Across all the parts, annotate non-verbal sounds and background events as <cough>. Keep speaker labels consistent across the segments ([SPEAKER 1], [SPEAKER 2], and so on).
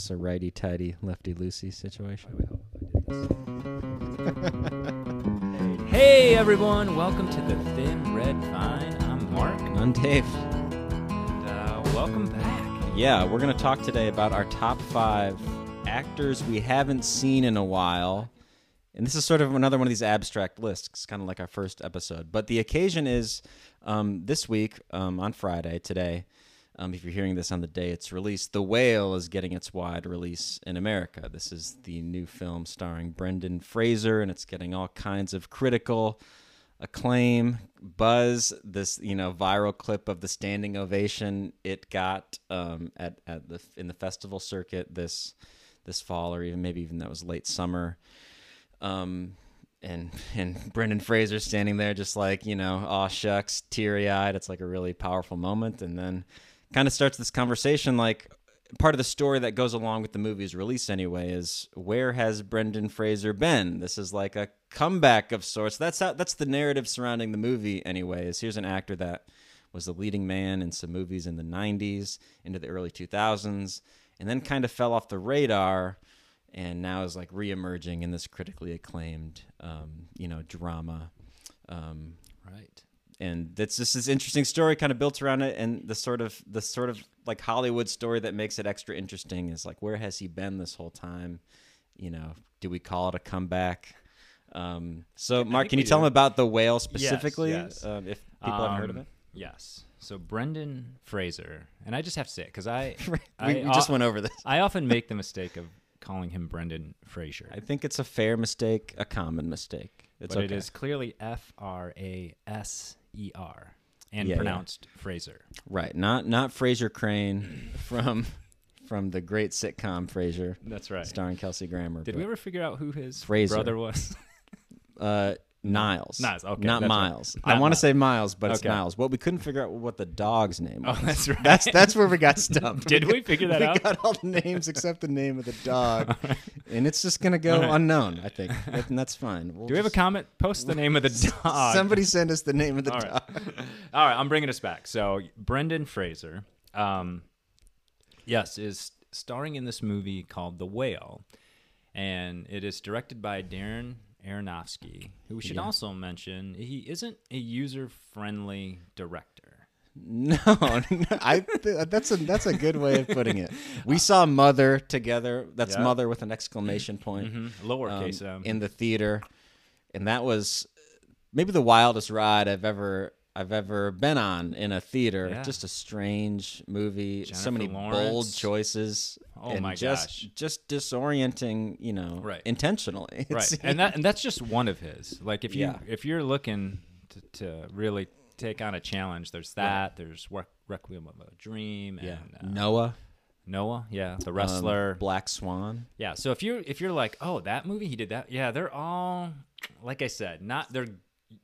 [SPEAKER 1] this a righty tighty, lefty loosey situation? <laughs>
[SPEAKER 2] Hey everyone, welcome to the Thin Red Vine. I'm Mark,
[SPEAKER 1] I'm Dave.
[SPEAKER 2] and uh, welcome back.
[SPEAKER 1] Yeah, we're gonna talk today about our top five actors we haven't seen in a while. And this is sort of another one of these abstract lists, kind of like our first episode. But the occasion is um, this week, um, on Friday, today, um, if you're hearing this on the day it's released, The Whale is getting its wide release in America. This is the new film starring Brendan Fraser, and it's getting all kinds of critical acclaim, buzz. This you know viral clip of the standing ovation it got um, at at the in the festival circuit this this fall, or even maybe even that was late summer. Um, and and Brendan Fraser standing there just like you know, aw shucks, teary eyed. It's like a really powerful moment, and then kind of starts this conversation like part of the story that goes along with the movie's release anyway is where has Brendan Fraser been? This is like a comeback of sorts. That's how, that's the narrative surrounding the movie anyway. Is here's an actor that was the leading man in some movies in the 90s into the early 2000s and then kind of fell off the radar and now is like reemerging in this critically acclaimed um, you know drama um,
[SPEAKER 2] Right.
[SPEAKER 1] And that's just this interesting story kind of built around it and the sort of the sort of like hollywood story that makes it extra interesting is like where has he been this whole time? You know do we call it a comeback? Um, so mark can you tell
[SPEAKER 2] do.
[SPEAKER 1] them about the whale specifically
[SPEAKER 2] yes.
[SPEAKER 1] Um, if people haven't heard of
[SPEAKER 2] Um,
[SPEAKER 1] it?
[SPEAKER 2] Yes. So Brendan Fraser, and I just have to say it because <laughs> I,
[SPEAKER 1] we,
[SPEAKER 2] I
[SPEAKER 1] we just went over this.
[SPEAKER 2] I often make the mistake of calling him Brendan Fraser,
[SPEAKER 1] i think it's a fair mistake a common mistake. It's
[SPEAKER 2] but
[SPEAKER 1] okay.
[SPEAKER 2] it is clearly F R A S E R and
[SPEAKER 1] Yeah, yeah.
[SPEAKER 2] pronounced Fraser.
[SPEAKER 1] right not not frasier crane <laughs> from from the great sitcom Frasier.
[SPEAKER 2] That's right.
[SPEAKER 1] starring kelsey grammer
[SPEAKER 2] Did we ever figure out who his
[SPEAKER 1] Frasier.
[SPEAKER 2] brother was? <laughs>
[SPEAKER 1] Uh, Niles.
[SPEAKER 2] Niles, okay,
[SPEAKER 1] Not
[SPEAKER 2] that's right.
[SPEAKER 1] Miles. I want to say Miles, but it's
[SPEAKER 2] Okay.
[SPEAKER 1] Niles. Well, we couldn't figure out what the dog's name
[SPEAKER 2] Oh, that's right.
[SPEAKER 1] That's that's where we got stumped. <laughs>
[SPEAKER 2] Did we figure that
[SPEAKER 1] we
[SPEAKER 2] out?
[SPEAKER 1] We got all the names except the name of the dog, <laughs> and it's just gonna go
[SPEAKER 2] All right.
[SPEAKER 1] unknown. I think, <laughs> and that's fine. We'll
[SPEAKER 2] Do we have a comment? Post the name of the dog.
[SPEAKER 1] Somebody send us the name of the
[SPEAKER 2] All right.
[SPEAKER 1] dog.
[SPEAKER 2] All right, I'm bringing us back. So Brendan Fraser, um, yes, is starring in this movie called The Whale, and it is directed by Darren Aronofsky, who we should
[SPEAKER 1] Yeah.
[SPEAKER 2] also mention he isn't a user-friendly director. <laughs>
[SPEAKER 1] No, no, <laughs> I th- that's a that's a good way of putting it. We saw Mother together. That's
[SPEAKER 2] Yeah.
[SPEAKER 1] Mother with an exclamation point.
[SPEAKER 2] Mm-hmm. Lowercase
[SPEAKER 1] um,
[SPEAKER 2] um,
[SPEAKER 1] in the theater, and that was maybe the wildest ride I've ever I've ever been on in a theater.
[SPEAKER 2] Yeah.
[SPEAKER 1] Just a strange movie, so
[SPEAKER 2] Jennifer
[SPEAKER 1] many bold choices,
[SPEAKER 2] Oh
[SPEAKER 1] and
[SPEAKER 2] my
[SPEAKER 1] just
[SPEAKER 2] gosh.
[SPEAKER 1] just disorienting, you know,
[SPEAKER 2] Right.
[SPEAKER 1] intentionally. <laughs>
[SPEAKER 2] Right, and that and that's just one of his. Like if you
[SPEAKER 1] Yeah.
[SPEAKER 2] if you're looking to, to really take on a challenge, there's that. There's Re- Requiem of a Dream and
[SPEAKER 1] yeah,
[SPEAKER 2] uh,
[SPEAKER 1] Noah,
[SPEAKER 2] Noah, yeah, the
[SPEAKER 1] um,
[SPEAKER 2] wrestler.
[SPEAKER 1] Black Swan.
[SPEAKER 2] Yeah, so if you're if you're like, oh, that movie he did that, yeah, they're all like I said, not they're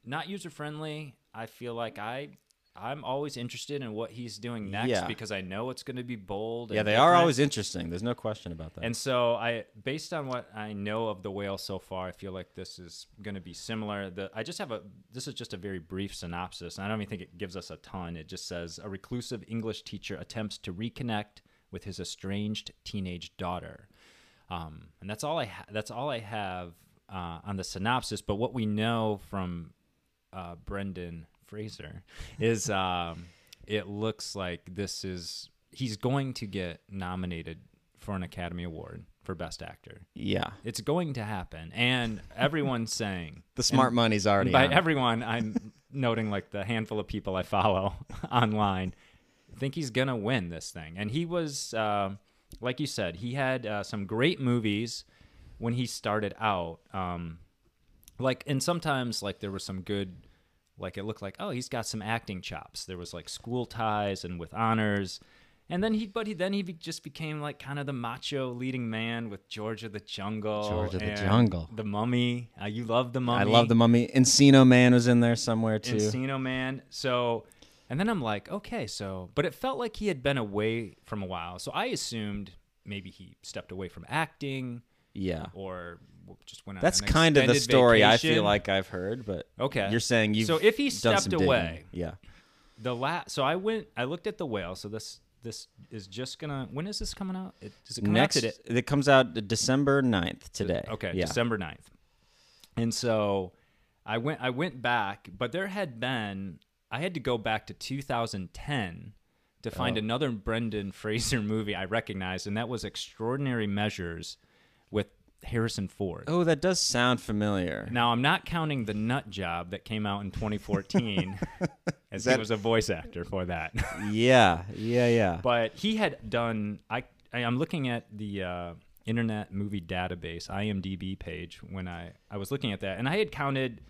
[SPEAKER 2] not user friendly. I feel like I I'm always interested in what he's doing next
[SPEAKER 1] Yeah.
[SPEAKER 2] because I know it's going to be bold.
[SPEAKER 1] Yeah, they are always interesting. There's no question about that.
[SPEAKER 2] And so I, based on what I know of the whale so far, I feel like this is going to be similar. The I just have a this is just a very brief synopsis. I don't even think it gives us a ton. It just says a reclusive English teacher attempts to reconnect with his estranged teenage daughter, um, and that's all I ha- that's all I have uh, on the synopsis. But what we know from uh, Brendan Fraser is <laughs> um, it looks like this is he's going to get nominated for an Academy Award for Best Actor.
[SPEAKER 1] yeah,
[SPEAKER 2] It's going to happen, and <laughs> everyone's saying
[SPEAKER 1] the smart
[SPEAKER 2] and
[SPEAKER 1] money's already
[SPEAKER 2] by
[SPEAKER 1] on.
[SPEAKER 2] everyone. I'm noting like the handful of people I follow <laughs> online think he's gonna win this thing, and he was um like you said, he had uh, some great movies when he started out. Um, like and sometimes like there was some good like it looked like oh he's got some acting chops there was like school ties and with honors and then he but he then he be, just became like kind of the macho leading man with george of the jungle
[SPEAKER 1] George of the Jungle.
[SPEAKER 2] the mummy uh, you love the mummy
[SPEAKER 1] I love the Mummy. Encino Man was in there somewhere too.
[SPEAKER 2] Encino Man. So, and then I'm like, okay, so, but it felt like he had been away from a while. So I assumed maybe he stepped away from acting
[SPEAKER 1] yeah,
[SPEAKER 2] or just went on.
[SPEAKER 1] That's kind of the story I feel like I've heard, but
[SPEAKER 2] Okay.
[SPEAKER 1] you're saying you
[SPEAKER 2] So if he stepped
[SPEAKER 1] some digging.
[SPEAKER 2] away,
[SPEAKER 1] yeah,
[SPEAKER 2] the last. So I went. I looked at the whale. So this this is just gonna. When is this coming out? It, is it coming
[SPEAKER 1] Next,
[SPEAKER 2] out today?
[SPEAKER 1] it comes out December 9th today.
[SPEAKER 2] Okay,
[SPEAKER 1] yeah.
[SPEAKER 2] December 9th. And so I went I went back, but there had been I had to go back to 2010 to find
[SPEAKER 1] Oh.
[SPEAKER 2] another Brendan Fraser <laughs> movie I recognized and that was Extraordinary Measures with Harrison Ford.
[SPEAKER 1] Oh, that does sound familiar.
[SPEAKER 2] Now I'm not counting the Nut Job that came out in 2014 <laughs> as
[SPEAKER 1] that-
[SPEAKER 2] he was a voice actor for that. <laughs>
[SPEAKER 1] Yeah, yeah, yeah.
[SPEAKER 2] but he had done I, I I'm looking at the uh, Internet Movie Database IMDb page when I I was looking at that and I had counted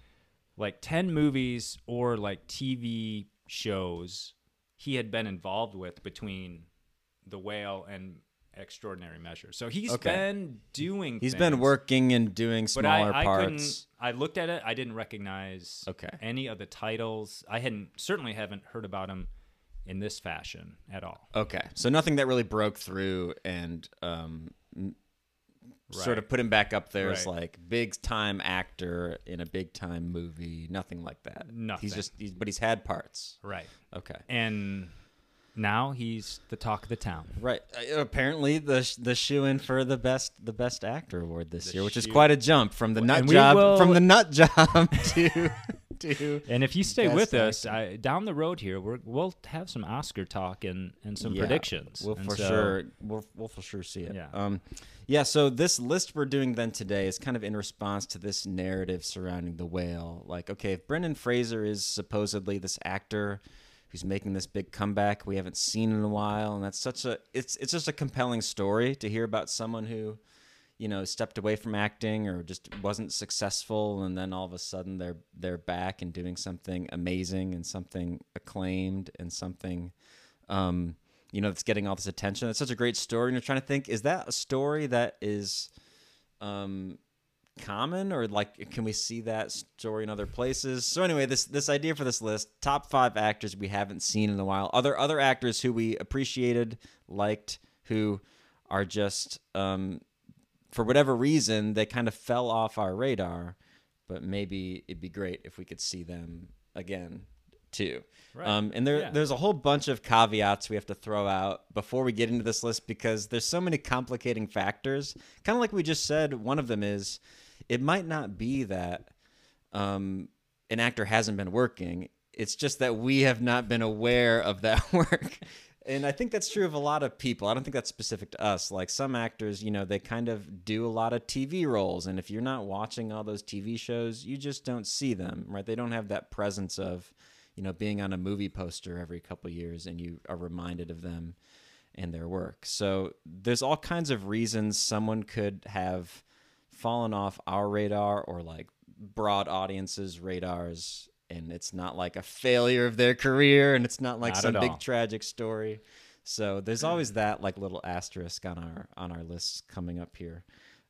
[SPEAKER 2] like 10 movies or like TV shows he had been involved with between The Whale and Extraordinary Measures. So he's
[SPEAKER 1] Okay.
[SPEAKER 2] been doing
[SPEAKER 1] He's been working and doing
[SPEAKER 2] but
[SPEAKER 1] smaller
[SPEAKER 2] I, I couldn't
[SPEAKER 1] parts.
[SPEAKER 2] I looked at it I didn't recognize
[SPEAKER 1] Okay.
[SPEAKER 2] any of the titles. I hadn't certainly haven't heard about him in this fashion at all.
[SPEAKER 1] Okay, so nothing that really broke through and um, m- sort of
[SPEAKER 2] Right.
[SPEAKER 1] put him back up there as like big time actor in a big time movie. Nothing like that.
[SPEAKER 2] Nothing.
[SPEAKER 1] He's just, he's, but he's had parts.
[SPEAKER 2] Right.
[SPEAKER 1] Okay.
[SPEAKER 2] and now he's the talk of the town.
[SPEAKER 1] Right. Uh, apparently, the sh- the shoe in for the best the best actor award this
[SPEAKER 2] The
[SPEAKER 1] year, which is quite a jump from the nut
[SPEAKER 2] And
[SPEAKER 1] job
[SPEAKER 2] will-
[SPEAKER 1] from the nut job <laughs> to to.
[SPEAKER 2] And if you stay
[SPEAKER 1] Best
[SPEAKER 2] with us, I, down the road here, we're, we'll have some Oscar talk and, and some
[SPEAKER 1] Yeah,
[SPEAKER 2] predictions.
[SPEAKER 1] We'll
[SPEAKER 2] And
[SPEAKER 1] for
[SPEAKER 2] so-
[SPEAKER 1] sure we'll, we'll for sure see it.
[SPEAKER 2] Yeah.
[SPEAKER 1] Um, yeah. So this list we're doing then today is kind of in response to this narrative surrounding the whale. Like, okay, if Brendan Fraser is supposedly this actor who's making this big comeback we haven't seen in a while, and that's such a it's it's just a compelling story to hear about someone who you know stepped away from acting or just wasn't successful. And then all of a sudden they're they're back and doing something amazing and something acclaimed and something um you know that's getting all this attention. It's such a great story. And you're trying to think is that a story that is um common or like can we see that story in other places so anyway this this idea for this list top five actors we haven't seen in a while other other actors who we appreciated liked who are just um for whatever reason they kind of fell off our radar but maybe it'd be great if we could see them again too
[SPEAKER 2] Right.
[SPEAKER 1] um, and there
[SPEAKER 2] Yeah.
[SPEAKER 1] there's a whole bunch of caveats we have to throw out before we get into this list because there's so many complicating factors kind of like we just said one of them is it might not be that um, an actor hasn't been working it's just that we have not been aware of that <laughs> work and I think that's true of a lot of people. I don't think that's specific to us. Like some actors, you know, they kind of do a lot of TV roles, and if you're not watching all those TV shows, you just don't see them, right? They don't have that presence of, you know, being on a movie poster every couple years, and you are reminded of them and their work. So there's all kinds of reasons someone could have fallen off our radar or like broad audiences' radars and it's not like a failure of their career and it's not like
[SPEAKER 2] Not
[SPEAKER 1] some big tragic story. So there's always that like little asterisk on our on our lists coming up here.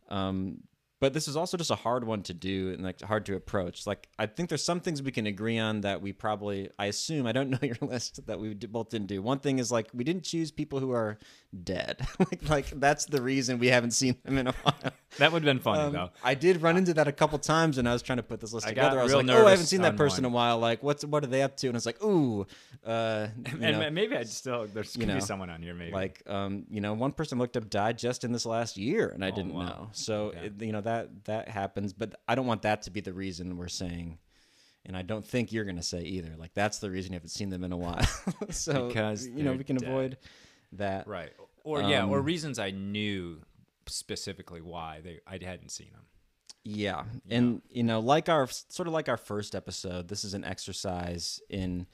[SPEAKER 1] Um but this is also just a hard one to do and like hard to approach. Like i think there's some things we can agree on that we probably i assume i don't <laughs> know your list that we both didn't do. One thing is like we didn't choose people who are dead <laughs> like like that's the reason we haven't seen them in a while
[SPEAKER 2] That would have been funny,
[SPEAKER 1] um,
[SPEAKER 2] though.
[SPEAKER 1] I did run into that a couple times when I was trying to put this list
[SPEAKER 2] I
[SPEAKER 1] together. I was like, "Oh, I haven't seen that
[SPEAKER 2] on
[SPEAKER 1] person in a while. Like, what's what are they up to?" And I was like, "Ooh, uh,
[SPEAKER 2] And
[SPEAKER 1] know,
[SPEAKER 2] maybe I'd still, there's to
[SPEAKER 1] know,
[SPEAKER 2] be someone on here, maybe.
[SPEAKER 1] like, um, you know, one person looked up died just in this last year, and I didn't
[SPEAKER 2] Oh, wow.
[SPEAKER 1] know. So,
[SPEAKER 2] Okay.
[SPEAKER 1] it, you know that that happens, but I don't want that to be the reason we're saying. And I don't think you're going to say either. Like that's the reason you haven't seen them in a while. <laughs> so
[SPEAKER 2] Because
[SPEAKER 1] you know we can
[SPEAKER 2] dead.
[SPEAKER 1] avoid that.
[SPEAKER 2] right. Or, yeah, or
[SPEAKER 1] um,
[SPEAKER 2] reasons I knew specifically why they I hadn't seen them.
[SPEAKER 1] Yeah. And you know, like our sort of like our first episode, this is an exercise in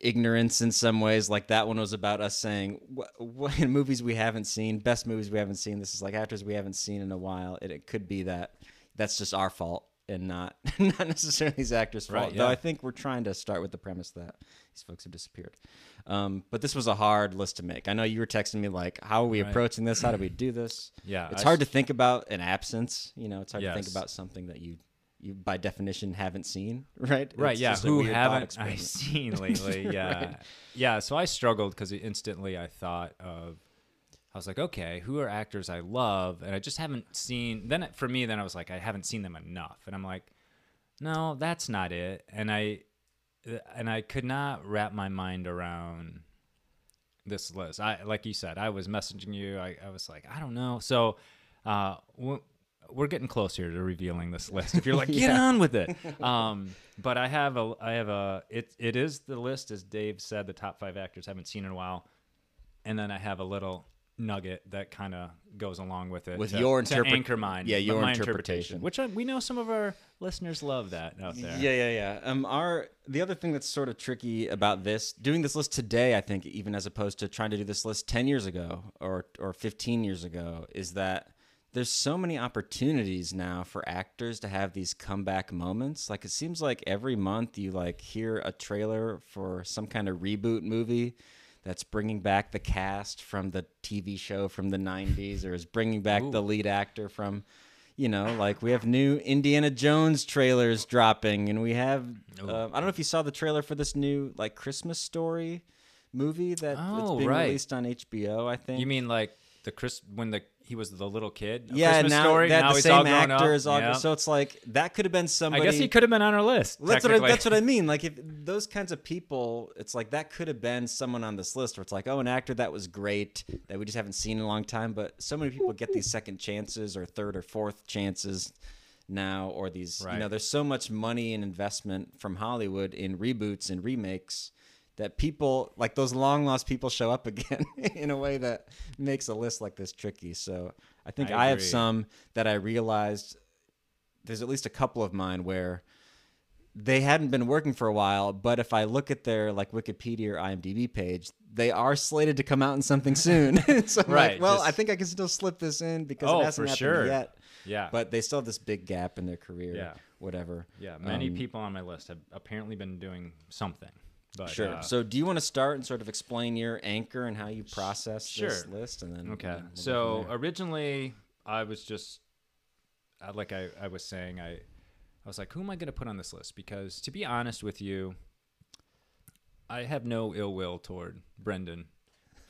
[SPEAKER 1] ignorance in some ways. Like that one was about us saying what, what <laughs> in movies we haven't seen, best movies we haven't seen. This is like actors we haven't seen in a while. It, it could be that that's just our fault and not <laughs> not necessarily these actors' fault.
[SPEAKER 2] Right,
[SPEAKER 1] Though. I think we're trying to start with the premise that these folks have disappeared. Um, but this was a hard list to make. I know you were texting me like, "How are we
[SPEAKER 2] Right.
[SPEAKER 1] approaching this? How do we <clears throat> do this?"
[SPEAKER 2] Yeah.
[SPEAKER 1] it's
[SPEAKER 2] I
[SPEAKER 1] hard
[SPEAKER 2] s-
[SPEAKER 1] to think about an absence. You know, it's hard to think about something that you you by definition haven't seen, <laughs> right?
[SPEAKER 2] Right,
[SPEAKER 1] It's
[SPEAKER 2] yeah. Who haven't I seen <laughs> lately? Yeah,
[SPEAKER 1] Right.
[SPEAKER 2] yeah. So I struggled because instantly I thought of, I was like, okay, who are actors I love, and I just haven't seen. Then it- for me, then I was like, I haven't seen them enough, and I'm like, no, that's not it. And I, and I could not wrap my mind around this list. I like you said, I was messaging you. I, I was like, I don't know. So uh, we're getting closer to revealing this list. If you're like, <laughs> get on with it. Um, but I have a, I have a, it, it is the list as Dave said, the top five actors I haven't seen in a while, and then I have a little nugget that kind of goes along with it
[SPEAKER 1] With
[SPEAKER 2] to,
[SPEAKER 1] your
[SPEAKER 2] to
[SPEAKER 1] interpret-
[SPEAKER 2] anchor mine.
[SPEAKER 1] yeah, your
[SPEAKER 2] my
[SPEAKER 1] interpretation.
[SPEAKER 2] which I, we know some of our listeners love that out there.
[SPEAKER 1] Yeah, yeah, yeah. Um, our the other thing that's sort of tricky about this, doing this list today, I think, even as opposed to trying to do this list ten years ago or or fifteen years ago, is that there's so many opportunities now for actors to have these comeback moments. Like it seems like every month you like hear a trailer for some kind of reboot movie that's bringing back the cast from the TV show from the 90s or is bringing back the lead actor from you know, like we have new Indiana Jones trailers dropping, and we have. Uh, I don't know if you saw the trailer for this new like Christmas story movie that that's
[SPEAKER 2] Oh,
[SPEAKER 1] being
[SPEAKER 2] right.
[SPEAKER 1] released on HBO. I think.
[SPEAKER 2] You mean like the Chris when the he was the little kid?
[SPEAKER 1] Yeah?
[SPEAKER 2] Christmas
[SPEAKER 1] now
[SPEAKER 2] story.
[SPEAKER 1] that
[SPEAKER 2] now
[SPEAKER 1] the
[SPEAKER 2] he's
[SPEAKER 1] same actor is all.
[SPEAKER 2] Yeah.
[SPEAKER 1] So it's like that could have been somebody.
[SPEAKER 2] I guess he could have been on our list.
[SPEAKER 1] That's what, I, that's what I mean. Like if those kinds of people, it's like that could have been someone on this list where it's like, oh, an actor that was great that we just haven't seen in a long time. But so many people get these second chances or third or fourth chances now, or these, you know, there's so much money and investment from Hollywood in reboots and remakes that people like those long lost people show up again <laughs> in a way that makes a list like this tricky. So I think
[SPEAKER 2] I
[SPEAKER 1] I, have some that I realized there's at least a couple of mine where they hadn't been working for a while, but if I look at their like Wikipedia or IMDb page, they are slated to come out in something <laughs> soon. <laughs> so I'm
[SPEAKER 2] Right,
[SPEAKER 1] like, well,
[SPEAKER 2] just-
[SPEAKER 1] I think I can still slip this in because
[SPEAKER 2] Oh,
[SPEAKER 1] it hasn't happened
[SPEAKER 2] sure.
[SPEAKER 1] yet.
[SPEAKER 2] Yeah.
[SPEAKER 1] But they still have this big gap in their career.
[SPEAKER 2] Yeah.
[SPEAKER 1] Whatever.
[SPEAKER 2] yeah, many
[SPEAKER 1] Um,
[SPEAKER 2] people on my list have apparently been doing something. But
[SPEAKER 1] Sure.
[SPEAKER 2] uh,
[SPEAKER 1] so, do you want to start and sort of explain your anchor and how you process this list, and then
[SPEAKER 2] Okay.
[SPEAKER 1] we'll
[SPEAKER 2] so originally, I was just uh, like I, I was saying, I I was like, who am I going to put on this list? Because to be honest with you, I have no ill will toward Brendan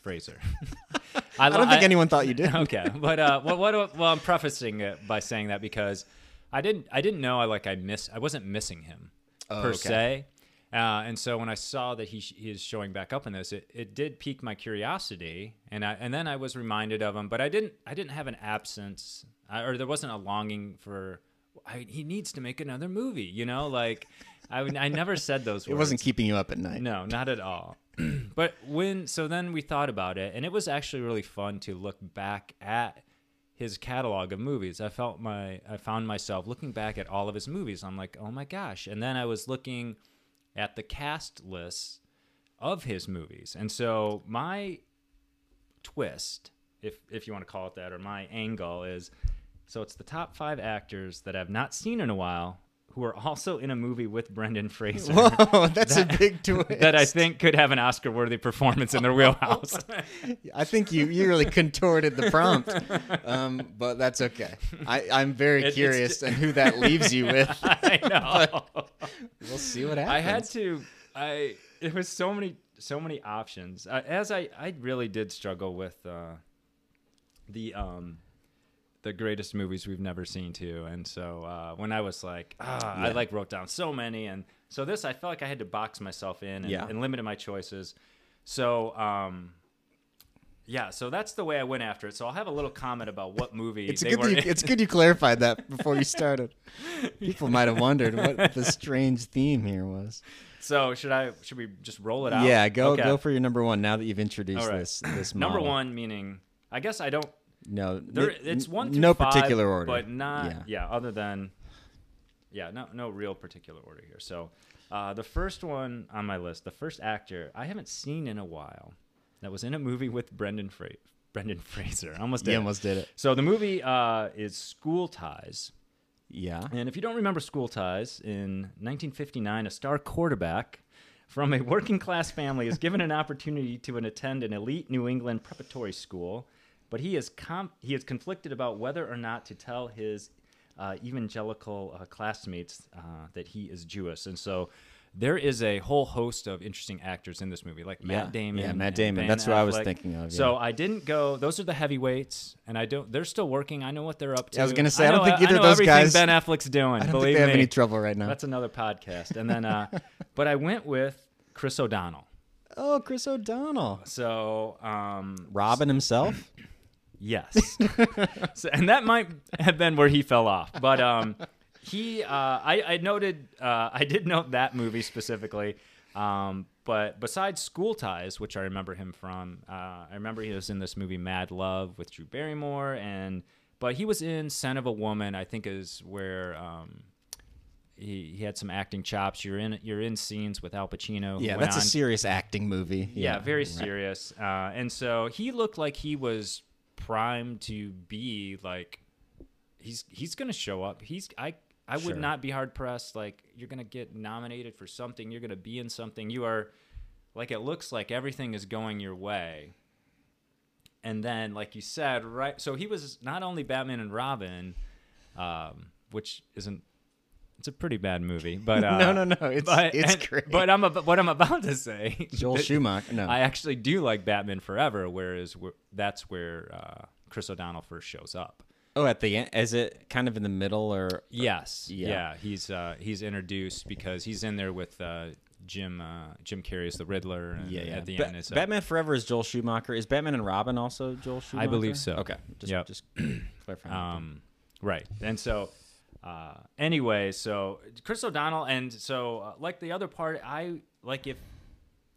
[SPEAKER 2] Fraser. <laughs>
[SPEAKER 1] I don't think anyone thought you did. <laughs>
[SPEAKER 2] okay, but uh, what, what? Well, I'm prefacing it by saying that because I didn't, I didn't know I like I miss, I wasn't missing him
[SPEAKER 1] Oh,
[SPEAKER 2] per
[SPEAKER 1] okay.
[SPEAKER 2] se, uh, and so when I saw that he, sh- he is showing back up in this, it, it did pique my curiosity, and I and then I was reminded of him, but I didn't, I didn't have an absence, uh, or there wasn't a longing for. I, he needs to make another movie, you know, like I, I never said those words. <laughs>
[SPEAKER 1] It wasn't keeping you up at night.
[SPEAKER 2] No, not at all. <clears throat> but when so then we thought about it, and it was actually really fun to look back at his catalog of movies. I felt my I found myself looking back at all of his movies. I'm like, oh my gosh! And then I was looking at the cast lists of his movies, and so my twist, if if you want to call it that, or my angle is, so it's the top five actors that I've not seen in a while who are also in a movie with Brendan Fraser
[SPEAKER 1] Whoa, <laughs> that's a big twist. <laughs>
[SPEAKER 2] that I think could have an Oscar-worthy performance in their <laughs> wheelhouse.
[SPEAKER 1] I think you, you really contorted the prompt, um, but that's okay. I, I'm very
[SPEAKER 2] it's
[SPEAKER 1] curious and who that leaves you with.
[SPEAKER 2] I know.
[SPEAKER 1] We'll see what happens.
[SPEAKER 2] I had to. I it was so many so many options. Uh, as I I really did struggle with uh, the um the greatest movies we've never seen too. And so uh, when I was like, ah, I like wrote down so many, and so this I felt like I had to box myself in and,
[SPEAKER 1] Yeah.
[SPEAKER 2] and limited my choices. So um. Yeah, so that's the way I went after it. So I'll have a little comment about what movie
[SPEAKER 1] It's
[SPEAKER 2] they
[SPEAKER 1] good.
[SPEAKER 2] were
[SPEAKER 1] you, it's good you clarified that before you <laughs> started. People might have wondered what the strange theme here was.
[SPEAKER 2] So should I? Should we just roll it out?
[SPEAKER 1] Yeah, go
[SPEAKER 2] Okay.
[SPEAKER 1] go for your number one now that you've introduced
[SPEAKER 2] right.
[SPEAKER 1] this this
[SPEAKER 2] Number one meaning I guess I don't.
[SPEAKER 1] No,
[SPEAKER 2] There, it's one
[SPEAKER 1] no
[SPEAKER 2] five,
[SPEAKER 1] particular order,
[SPEAKER 2] but not
[SPEAKER 1] Yeah.
[SPEAKER 2] yeah. Other than yeah, no no real particular order here. So uh, the first one on my list, the first actor I haven't seen in a while, that was in a movie with Brendan Fra- Brendan Fraser. I almost did.
[SPEAKER 1] You
[SPEAKER 2] it.
[SPEAKER 1] almost did it.
[SPEAKER 2] So the movie uh, is School Ties.
[SPEAKER 1] Yeah.
[SPEAKER 2] And if you don't remember School Ties, in 1959, a star quarterback from a working class family is given an opportunity to attend an elite New England preparatory school, but he is com- he is conflicted about whether or not to tell his uh, evangelical uh, classmates uh, that he is Jewish, and so. There is a whole host of interesting actors in this movie, like Matt
[SPEAKER 1] Yeah.
[SPEAKER 2] Damon.
[SPEAKER 1] Yeah, Matt Damon. That's who I was thinking of,
[SPEAKER 2] So. I didn't go. Those are the heavyweights, and I don't. They're still working. I know what they're up to.
[SPEAKER 1] I was gonna say, I don't
[SPEAKER 2] know-
[SPEAKER 1] think either
[SPEAKER 2] I
[SPEAKER 1] of those guys-
[SPEAKER 2] Ben Affleck's doing.
[SPEAKER 1] I don't
[SPEAKER 2] believe
[SPEAKER 1] think they have
[SPEAKER 2] me.
[SPEAKER 1] any trouble right now.
[SPEAKER 2] That's another podcast. And then, uh, <laughs> but I went with Chris O'Donnell.
[SPEAKER 1] Oh, Chris O'Donnell.
[SPEAKER 2] So, um,
[SPEAKER 1] Robin himself.
[SPEAKER 2] Yes. so, and that might have been where he fell off. But um, he, uh, I, I noted, uh, I did note that movie specifically. Um, but besides School Ties, which I remember him from, uh, I remember he was in this movie Mad Love with Drew Barrymore, and but he was in Scent of a Woman. I think is where um, he, he had some acting chops. You're in you're in scenes with Al Pacino.
[SPEAKER 1] Yeah, that's a serious acting movie.
[SPEAKER 2] yeah, very
[SPEAKER 1] right.
[SPEAKER 2] serious. Uh, and so he looked like he was primed to be like he's he's gonna show up. He's I I would
[SPEAKER 1] Sure.
[SPEAKER 2] not be hard pressed. Like you're gonna get nominated for something. You're gonna be in something. You are like it looks like everything is going your way. And then, like you said, right? So he was not only Batman and Robin, um, which isn't. It's a pretty bad movie, <laughs> but uh,
[SPEAKER 1] No, no, no, it's-
[SPEAKER 2] but,
[SPEAKER 1] it's
[SPEAKER 2] and-
[SPEAKER 1] great.
[SPEAKER 2] But I'm ab- what I'm about to say. <laughs>
[SPEAKER 1] Joel Schumacher. No,
[SPEAKER 2] I actually do like Batman Forever, whereas wh- that's where uh, Chris O'Donnell first shows up.
[SPEAKER 1] oh, at the end, is it kind of in the middle or?
[SPEAKER 2] Yes,
[SPEAKER 1] Yeah.
[SPEAKER 2] yeah, he's uh, he's introduced because he's in there with uh, Jim uh, Jim Carrey as the Riddler. And
[SPEAKER 1] Yeah, yeah.
[SPEAKER 2] At the
[SPEAKER 1] Ba-
[SPEAKER 2] end, it's, uh,
[SPEAKER 1] Batman Forever is Joel Schumacher. Is Batman and Robin also Joel Schumacher?
[SPEAKER 2] I believe so.
[SPEAKER 1] Okay, just
[SPEAKER 2] Yep.
[SPEAKER 1] just <clears throat> clarifying.
[SPEAKER 2] Um, right. And so, uh, anyway, so Chris O'Donnell, and so uh, like the other part, I like if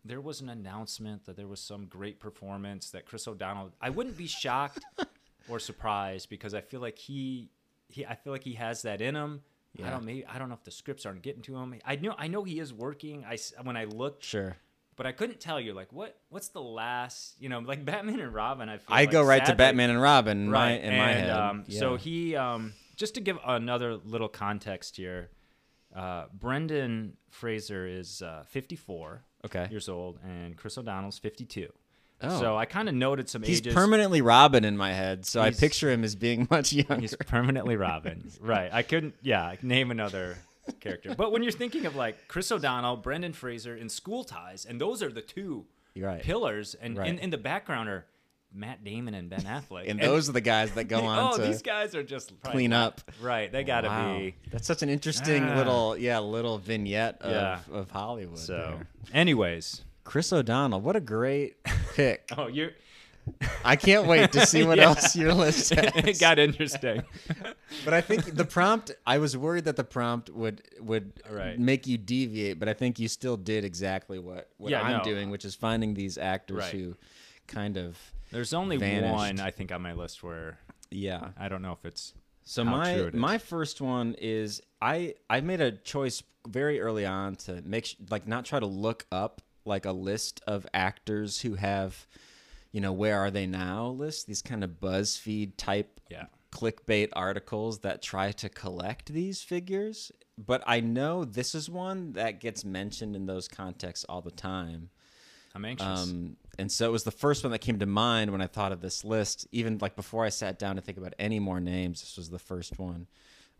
[SPEAKER 2] there was an announcement that there was some great performance that Chris O'Donnell, I wouldn't be shocked <laughs> or surprised because I feel like he, he, I feel like he has that in him.
[SPEAKER 1] Yeah.
[SPEAKER 2] I don't maybe I don't know if the scripts aren't getting to him. I know I know he is working. I when I looked,
[SPEAKER 1] sure.
[SPEAKER 2] but I couldn't tell you like what what's the last you know like Batman and Robin. I feel
[SPEAKER 1] I
[SPEAKER 2] like
[SPEAKER 1] go right to Batman and Robin in my
[SPEAKER 2] right
[SPEAKER 1] in my head.
[SPEAKER 2] Um, So he, um, just to give another little context here, uh, Brendan Fraser is uh, 54
[SPEAKER 1] okay.
[SPEAKER 2] years old, and Chris O'Donnell's 52.
[SPEAKER 1] Oh.
[SPEAKER 2] So I kind of noted some ages.
[SPEAKER 1] He's
[SPEAKER 2] ages.
[SPEAKER 1] permanently Robin in my head, so I picture him as being much <laughs> younger.
[SPEAKER 2] He's permanently Robin. right. I couldn't, yeah, name another character. But when you're thinking of like Chris O'Donnell, Brendan Fraser, and School Ties, and those are the two
[SPEAKER 1] right.
[SPEAKER 2] pillars, and in the background are Matt Damon and Ben Affleck.
[SPEAKER 1] and those are the guys that go <laughs> on
[SPEAKER 2] oh,
[SPEAKER 1] to
[SPEAKER 2] these guys are just
[SPEAKER 1] clean
[SPEAKER 2] not-
[SPEAKER 1] up.
[SPEAKER 2] Right, they got to
[SPEAKER 1] Wow.
[SPEAKER 2] be.
[SPEAKER 1] That's such an interesting
[SPEAKER 2] Ah.
[SPEAKER 1] little yeah little vignette of,
[SPEAKER 2] Yeah.
[SPEAKER 1] of Hollywood.
[SPEAKER 2] So,
[SPEAKER 1] there.
[SPEAKER 2] anyways,
[SPEAKER 1] Chris O'Donnell, what a great <laughs> pick!
[SPEAKER 2] oh, you
[SPEAKER 1] I can't wait to see what <laughs>
[SPEAKER 2] Yeah.
[SPEAKER 1] else your list has.
[SPEAKER 2] it got interesting.
[SPEAKER 1] But I think the prompt. I was worried that the prompt would would
[SPEAKER 2] Right.
[SPEAKER 1] make you deviate, but I think you still did exactly what what
[SPEAKER 2] Yeah,
[SPEAKER 1] I'm
[SPEAKER 2] no.
[SPEAKER 1] doing, which is finding these actors
[SPEAKER 2] Right.
[SPEAKER 1] who kind of
[SPEAKER 2] There's only
[SPEAKER 1] Vanished.
[SPEAKER 2] one I think on my list where
[SPEAKER 1] yeah.
[SPEAKER 2] I don't know if it's
[SPEAKER 1] So my
[SPEAKER 2] true it is.
[SPEAKER 1] my first one is I I made a choice very early on to make sh- like not try to look up like a list of actors who have you know where are they now list these kind of BuzzFeed type
[SPEAKER 2] yeah.
[SPEAKER 1] clickbait articles that try to collect these figures but I know this is one that gets mentioned in those contexts all the time
[SPEAKER 2] I'm anxious.
[SPEAKER 1] um, and so it was the first one that came to mind when I thought of this list. Even like before I sat down to think about any more names, this was the first one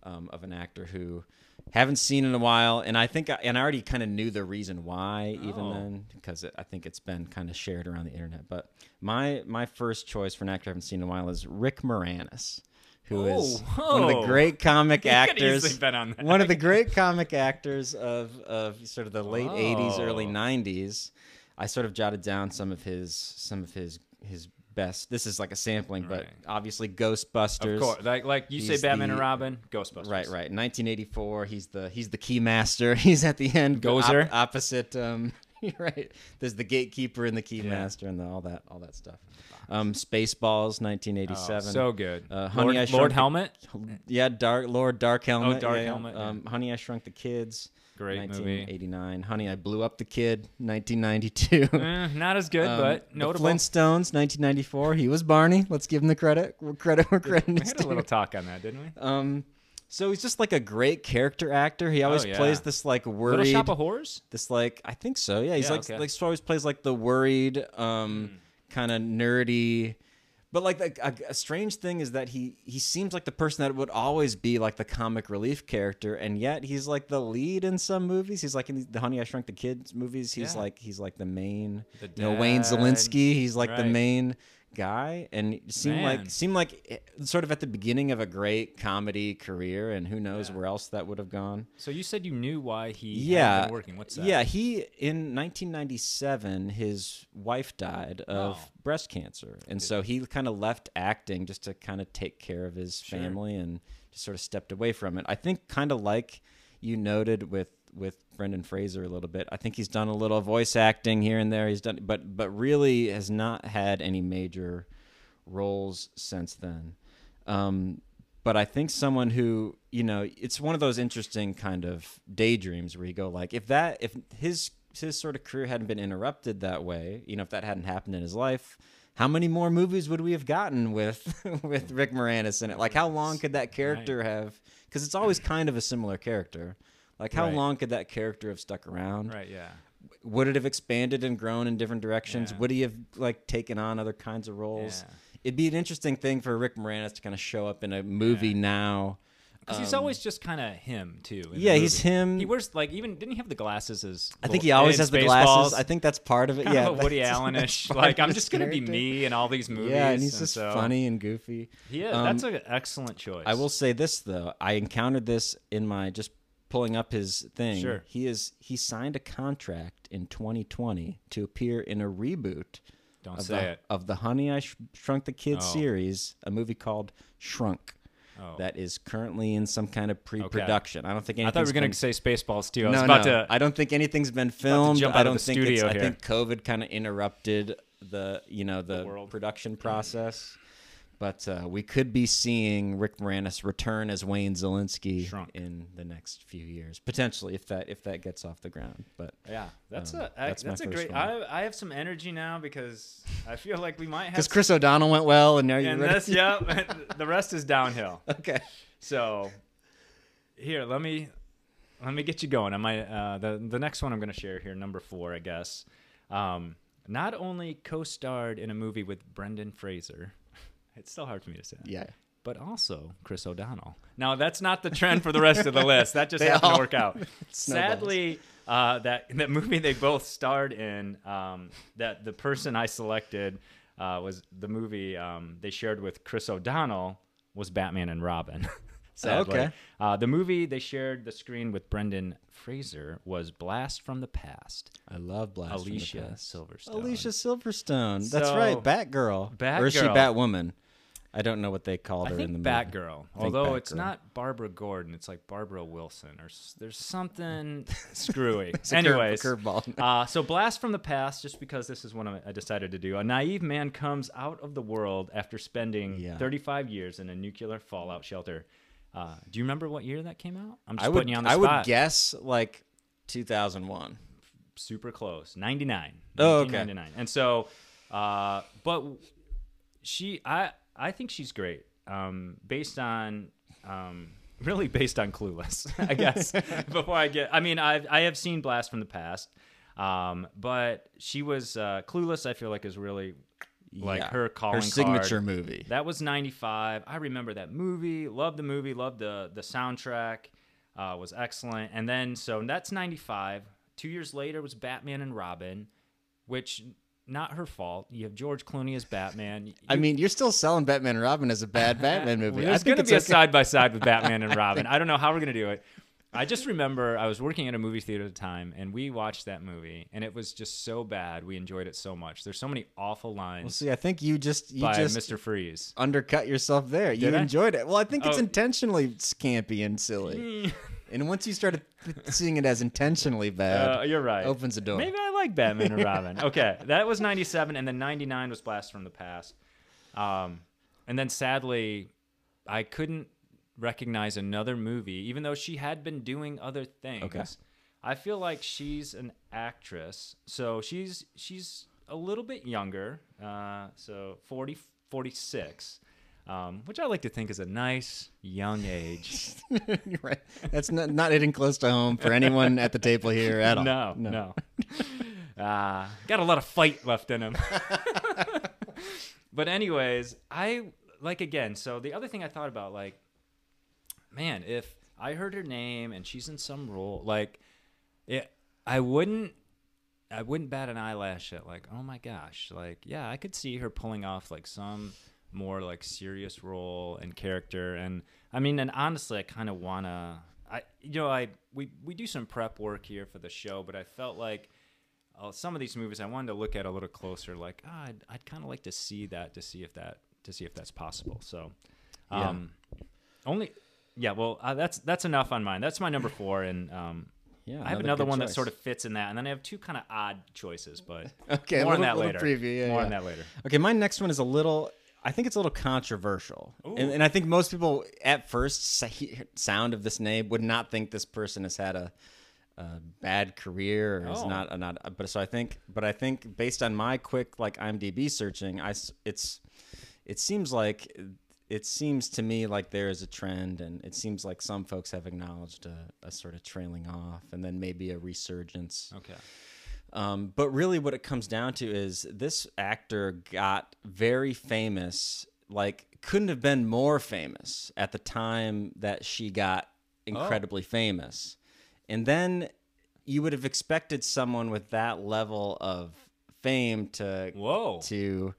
[SPEAKER 1] um, of an actor who haven't seen in a while. And I think, I, and I already kind of knew the reason why, even
[SPEAKER 2] Oh.
[SPEAKER 1] then, because it, I think it's been kind of shared around the internet. But my my first choice for an actor I haven't seen in a while is Rick Moranis. who is one of the great comic <laughs>
[SPEAKER 2] You
[SPEAKER 1] actors?
[SPEAKER 2] on that.
[SPEAKER 1] one of the great comic actors of, of sort of the late '80s, early
[SPEAKER 2] Oh.
[SPEAKER 1] '90s. I sort of jotted down some of his some of his his best. This is like a sampling, but obviously Ghostbusters.
[SPEAKER 2] of course, like like you say, Batman
[SPEAKER 1] the-
[SPEAKER 2] and Robin, Ghostbusters.
[SPEAKER 1] Right, right. 1984. He's the he's the key master. <laughs> He's at the end.
[SPEAKER 2] Gozer.
[SPEAKER 1] op- opposite. Um, <laughs> right. There's the gatekeeper and the key
[SPEAKER 2] Yeah.
[SPEAKER 1] master and the, all that all that stuff. Um, Spaceballs,
[SPEAKER 2] Oh,
[SPEAKER 1] 1987.
[SPEAKER 2] so good.
[SPEAKER 1] Uh, Honey,
[SPEAKER 2] Lord,
[SPEAKER 1] I Shrunk
[SPEAKER 2] Lord
[SPEAKER 1] the-
[SPEAKER 2] Helmet,
[SPEAKER 1] yeah, Dark Lord Dark Helmet.
[SPEAKER 2] Oh, Dark
[SPEAKER 1] yeah, yeah.
[SPEAKER 2] Helmet, yeah.
[SPEAKER 1] Um, Honey, I Shrunk the Kids.
[SPEAKER 2] Great movie.
[SPEAKER 1] 1989. Honey, I Blew Up the Kid. 1992. <laughs>
[SPEAKER 2] Eh, not as good,
[SPEAKER 1] Um,
[SPEAKER 2] but
[SPEAKER 1] the
[SPEAKER 2] notable.
[SPEAKER 1] Flintstones, 1994. He was Barney. Let's give him the credit. Credit where credit
[SPEAKER 2] we
[SPEAKER 1] is
[SPEAKER 2] had a little talk on that, didn't we?
[SPEAKER 1] Um, so he's just like a great character actor. He always
[SPEAKER 2] Oh, yeah.
[SPEAKER 1] plays this like worried.
[SPEAKER 2] Little Shop of Horrors.
[SPEAKER 1] this like I think so. Yeah, he's
[SPEAKER 2] Yeah,
[SPEAKER 1] like
[SPEAKER 2] okay.
[SPEAKER 1] Like so always plays like the worried, um, kind of nerdy. But like the, a, a strange thing is that he he seems like the person that would always be like the comic relief character, and yet he's like the lead in some movies. He's like in the Honey I Shrunk the Kids movies. He's
[SPEAKER 2] Yeah.
[SPEAKER 1] like he's like the main.
[SPEAKER 2] The
[SPEAKER 1] you know Wayne. Szalinski. He's like the main guy, and seemed
[SPEAKER 2] Man.
[SPEAKER 1] like seemed like eh, sort of at the beginning of a great comedy career, and who knows
[SPEAKER 2] Yeah.
[SPEAKER 1] where else that would have gone.
[SPEAKER 2] So you said you knew why he
[SPEAKER 1] yeah,
[SPEAKER 2] been working. What's that?
[SPEAKER 1] Yeah, he in 1997, his wife died of
[SPEAKER 2] Oh.
[SPEAKER 1] breast cancer, and so he kind of left acting just to kind of take care of his
[SPEAKER 2] Sure.
[SPEAKER 1] family and just sort of stepped away from it. I think kind of like you noted with with Brendan Fraser a little bit. I think he's done a little voice acting here and there. He's done, but but really has not had any major roles since then. Um, but I think someone who you know, it's one of those interesting kind of daydreams where you go like, if that, if his his sort of career hadn't been interrupted that way, you know, if that hadn't happened in his life, how many more movies would we have gotten with <laughs> with Rick Moranis in it? Like, how long could that character have? Because it's always kind of a similar character. Like, how
[SPEAKER 2] Right.
[SPEAKER 1] long could that character have stuck around?
[SPEAKER 2] Right. Yeah.
[SPEAKER 1] Would it have expanded and grown in different directions?
[SPEAKER 2] Yeah.
[SPEAKER 1] Would he have like taken on other kinds of roles?
[SPEAKER 2] Yeah.
[SPEAKER 1] It'd be an interesting thing for Rick Moranis to kind of show up in a movie
[SPEAKER 2] Yeah.
[SPEAKER 1] now.
[SPEAKER 2] Because he's
[SPEAKER 1] Um,
[SPEAKER 2] always just kind of him too.
[SPEAKER 1] yeah, he's him.
[SPEAKER 2] He wears like even didn't he have the glasses as?
[SPEAKER 1] I think he always has the glasses. I think that's part of it.
[SPEAKER 2] Kind
[SPEAKER 1] yeah, <laughs>
[SPEAKER 2] of Woody Allenish. Like I'm just gonna be me in all these movies.
[SPEAKER 1] Yeah, and he's just
[SPEAKER 2] so-
[SPEAKER 1] funny and goofy.
[SPEAKER 2] Yeah.
[SPEAKER 1] Um,
[SPEAKER 2] That's an excellent choice.
[SPEAKER 1] I will say this though, I encountered this in my just pulling up his thing.
[SPEAKER 2] Sure.
[SPEAKER 1] He is he signed a contract in 2020 to appear in a reboot
[SPEAKER 2] Don't
[SPEAKER 1] of
[SPEAKER 2] say
[SPEAKER 1] the,
[SPEAKER 2] it.
[SPEAKER 1] of the Honey I Sh- Shrunk the Kids
[SPEAKER 2] Oh.
[SPEAKER 1] series, a movie called Shrunk
[SPEAKER 2] Oh.
[SPEAKER 1] that is currently in some kind of pre-production. I don't think
[SPEAKER 2] I thought we were gonna say Spaceballs too. I was
[SPEAKER 1] no,
[SPEAKER 2] about
[SPEAKER 1] no.
[SPEAKER 2] to.
[SPEAKER 1] I don't think anything's been filmed. I don't
[SPEAKER 2] the
[SPEAKER 1] think I think COVID kind of interrupted the you know the,
[SPEAKER 2] world.
[SPEAKER 1] production <clears throat> process. But uh, we could be seeing Rick Moranis return as Wayne Szalinski
[SPEAKER 2] Shrunk.
[SPEAKER 1] in the next few years, potentially if that if that gets off the ground. But
[SPEAKER 2] yeah, that's
[SPEAKER 1] Um,
[SPEAKER 2] a
[SPEAKER 1] that's
[SPEAKER 2] that's, a great. I I have some energy now because I feel like we might have.
[SPEAKER 1] because Chris O'Donnell went well, and now you're
[SPEAKER 2] and
[SPEAKER 1] ready.
[SPEAKER 2] this, yeah, <laughs> the rest is downhill. <laughs>
[SPEAKER 1] okay.
[SPEAKER 2] So here, let me let me get you going. I might uh, the the next one I'm going to share here, number four, I guess. Um, not only co-starred in a movie with Brendan Fraser, it's still hard for me to say, that.
[SPEAKER 1] Yeah.
[SPEAKER 2] but also Chris O'Donnell. Now that's not the trend for the rest of the <laughs> list. That just happened
[SPEAKER 1] all-
[SPEAKER 2] to work out. <laughs> Sadly, uh, that that movie they both starred in, um, that the person I selected uh, was the movie um, they shared with Chris O'Donnell was Batman and Robin. <laughs> Sadly.
[SPEAKER 1] Okay.
[SPEAKER 2] Uh, the movie they shared the screen with Brendan Fraser was Blast from the Past.
[SPEAKER 1] I love Blast from the
[SPEAKER 2] Alicia
[SPEAKER 1] Past.
[SPEAKER 2] Silverstone.
[SPEAKER 1] Alicia Silverstone. That's
[SPEAKER 2] So-
[SPEAKER 1] right. Batgirl. Or is she Batwoman? I don't know what they called
[SPEAKER 2] I
[SPEAKER 1] her in the movie.
[SPEAKER 2] Batgirl.
[SPEAKER 1] think
[SPEAKER 2] Although it's not Barbara Gordon, it's like Barbara Wilson, or s- there's something <laughs> screwy.
[SPEAKER 1] It's a curve-
[SPEAKER 2] Anyways,
[SPEAKER 1] curveball. <laughs>
[SPEAKER 2] uh, so blast from the past. Just because this is one I decided to do. A naive man comes out of the world after spending
[SPEAKER 1] Yeah.
[SPEAKER 2] 35 years in a nuclear fallout shelter. Uh, do you remember what year that came out? I'm just
[SPEAKER 1] I would
[SPEAKER 2] putting you on the
[SPEAKER 1] I
[SPEAKER 2] spot.
[SPEAKER 1] I would guess like 2001.
[SPEAKER 2] super close 99
[SPEAKER 1] Oh, okay.
[SPEAKER 2] 1999 and so uh but she i i think she's great um based on um <laughs> really based on clueless <laughs> i guess <laughs> before i get i mean i i have seen blast from the past um but she was uh clueless i feel like is really like
[SPEAKER 1] Yeah.
[SPEAKER 2] her calling
[SPEAKER 1] her signature
[SPEAKER 2] card.
[SPEAKER 1] movie.
[SPEAKER 2] That was 95. I remember that movie. Loved the movie. Loved the the soundtrack. Uh, was excellent. And then so that's 95. Two years later was Batman and Robin, which not her fault. You have George Clooney as Batman. <laughs>
[SPEAKER 1] I mean, you're still selling Batman and Robin as a bad <laughs> Batman movie. I
[SPEAKER 2] There's going to
[SPEAKER 1] it's
[SPEAKER 2] be a side by side with Batman and <laughs> Robin. I don't know how we're going to do it. I just remember I was working at a movie theater at the time, and we watched that movie, and it was just so bad. We enjoyed it so much. There's so many awful lines.
[SPEAKER 1] Well, see, I think you just you
[SPEAKER 2] by
[SPEAKER 1] just
[SPEAKER 2] Mr. Freeze.
[SPEAKER 1] undercut yourself there. You
[SPEAKER 2] I?
[SPEAKER 1] enjoyed it. Well, I think it's
[SPEAKER 2] Oh.
[SPEAKER 1] intentionally scampy and silly. Mm. And once you started seeing it as intentionally bad,
[SPEAKER 2] Uh, you're right.
[SPEAKER 1] opens the door.
[SPEAKER 2] Maybe I like Batman and Robin. Okay, that was '97, and then '99 was Blast from the Past. Um, and then sadly, I couldn't recognize another movie, even though she had been doing other things.
[SPEAKER 1] Okay.
[SPEAKER 2] I feel like she's an actress, so she's she's a little bit younger, uh, so 40, 46. Um, which I like to think is a nice young age. <laughs>
[SPEAKER 1] Right. That's not not hitting close to home for anyone at the table here at all.
[SPEAKER 2] No, no. <laughs> uh, got a lot of fight left in him. <laughs> but anyways, I like again. So the other thing I thought about, like, man, if I heard her name and she's in some role, like, it, I wouldn't. I wouldn't bat an eyelash at like, oh my gosh, like yeah, I could see her pulling off like some more like serious role and character, and I mean, and honestly, I kind of wanna, I you know, I we we do some prep work here for the show, but I felt like. Uh, some of these movies I wanted to look at a little closer. Like, ah, I'd, I'd kind of like to see that to see if that to see if that's possible. So,
[SPEAKER 1] Yeah.
[SPEAKER 2] um, only yeah. Well, uh, that's that's enough on mine. That's my number <laughs> four, and um,
[SPEAKER 1] Yeah,
[SPEAKER 2] I have
[SPEAKER 1] another
[SPEAKER 2] one that sort of fits in that, and then I have two kind of odd choices, but <laughs>
[SPEAKER 1] Okay,
[SPEAKER 2] more on that later.
[SPEAKER 1] preview, yeah,
[SPEAKER 2] more
[SPEAKER 1] yeah.
[SPEAKER 2] on that later.
[SPEAKER 1] Okay, my next one is a little. I think it's a little controversial, and, and I think most people at first sound of this name would not think this person has had a, a bad career or is
[SPEAKER 2] Oh.
[SPEAKER 1] not a, not. But so I think, but I think based on my quick like IMDb searching, I it's it seems like it seems to me like there is a trend, and it seems like some folks have acknowledged a, a sort of trailing off, and then maybe a resurgence.
[SPEAKER 2] Okay.
[SPEAKER 1] Um, but really, what it comes down to is this actor got very famous, like, couldn't have been more famous at the time that she got incredibly famous. And then you would have expected someone with that level of fame to
[SPEAKER 2] Whoa.
[SPEAKER 1] to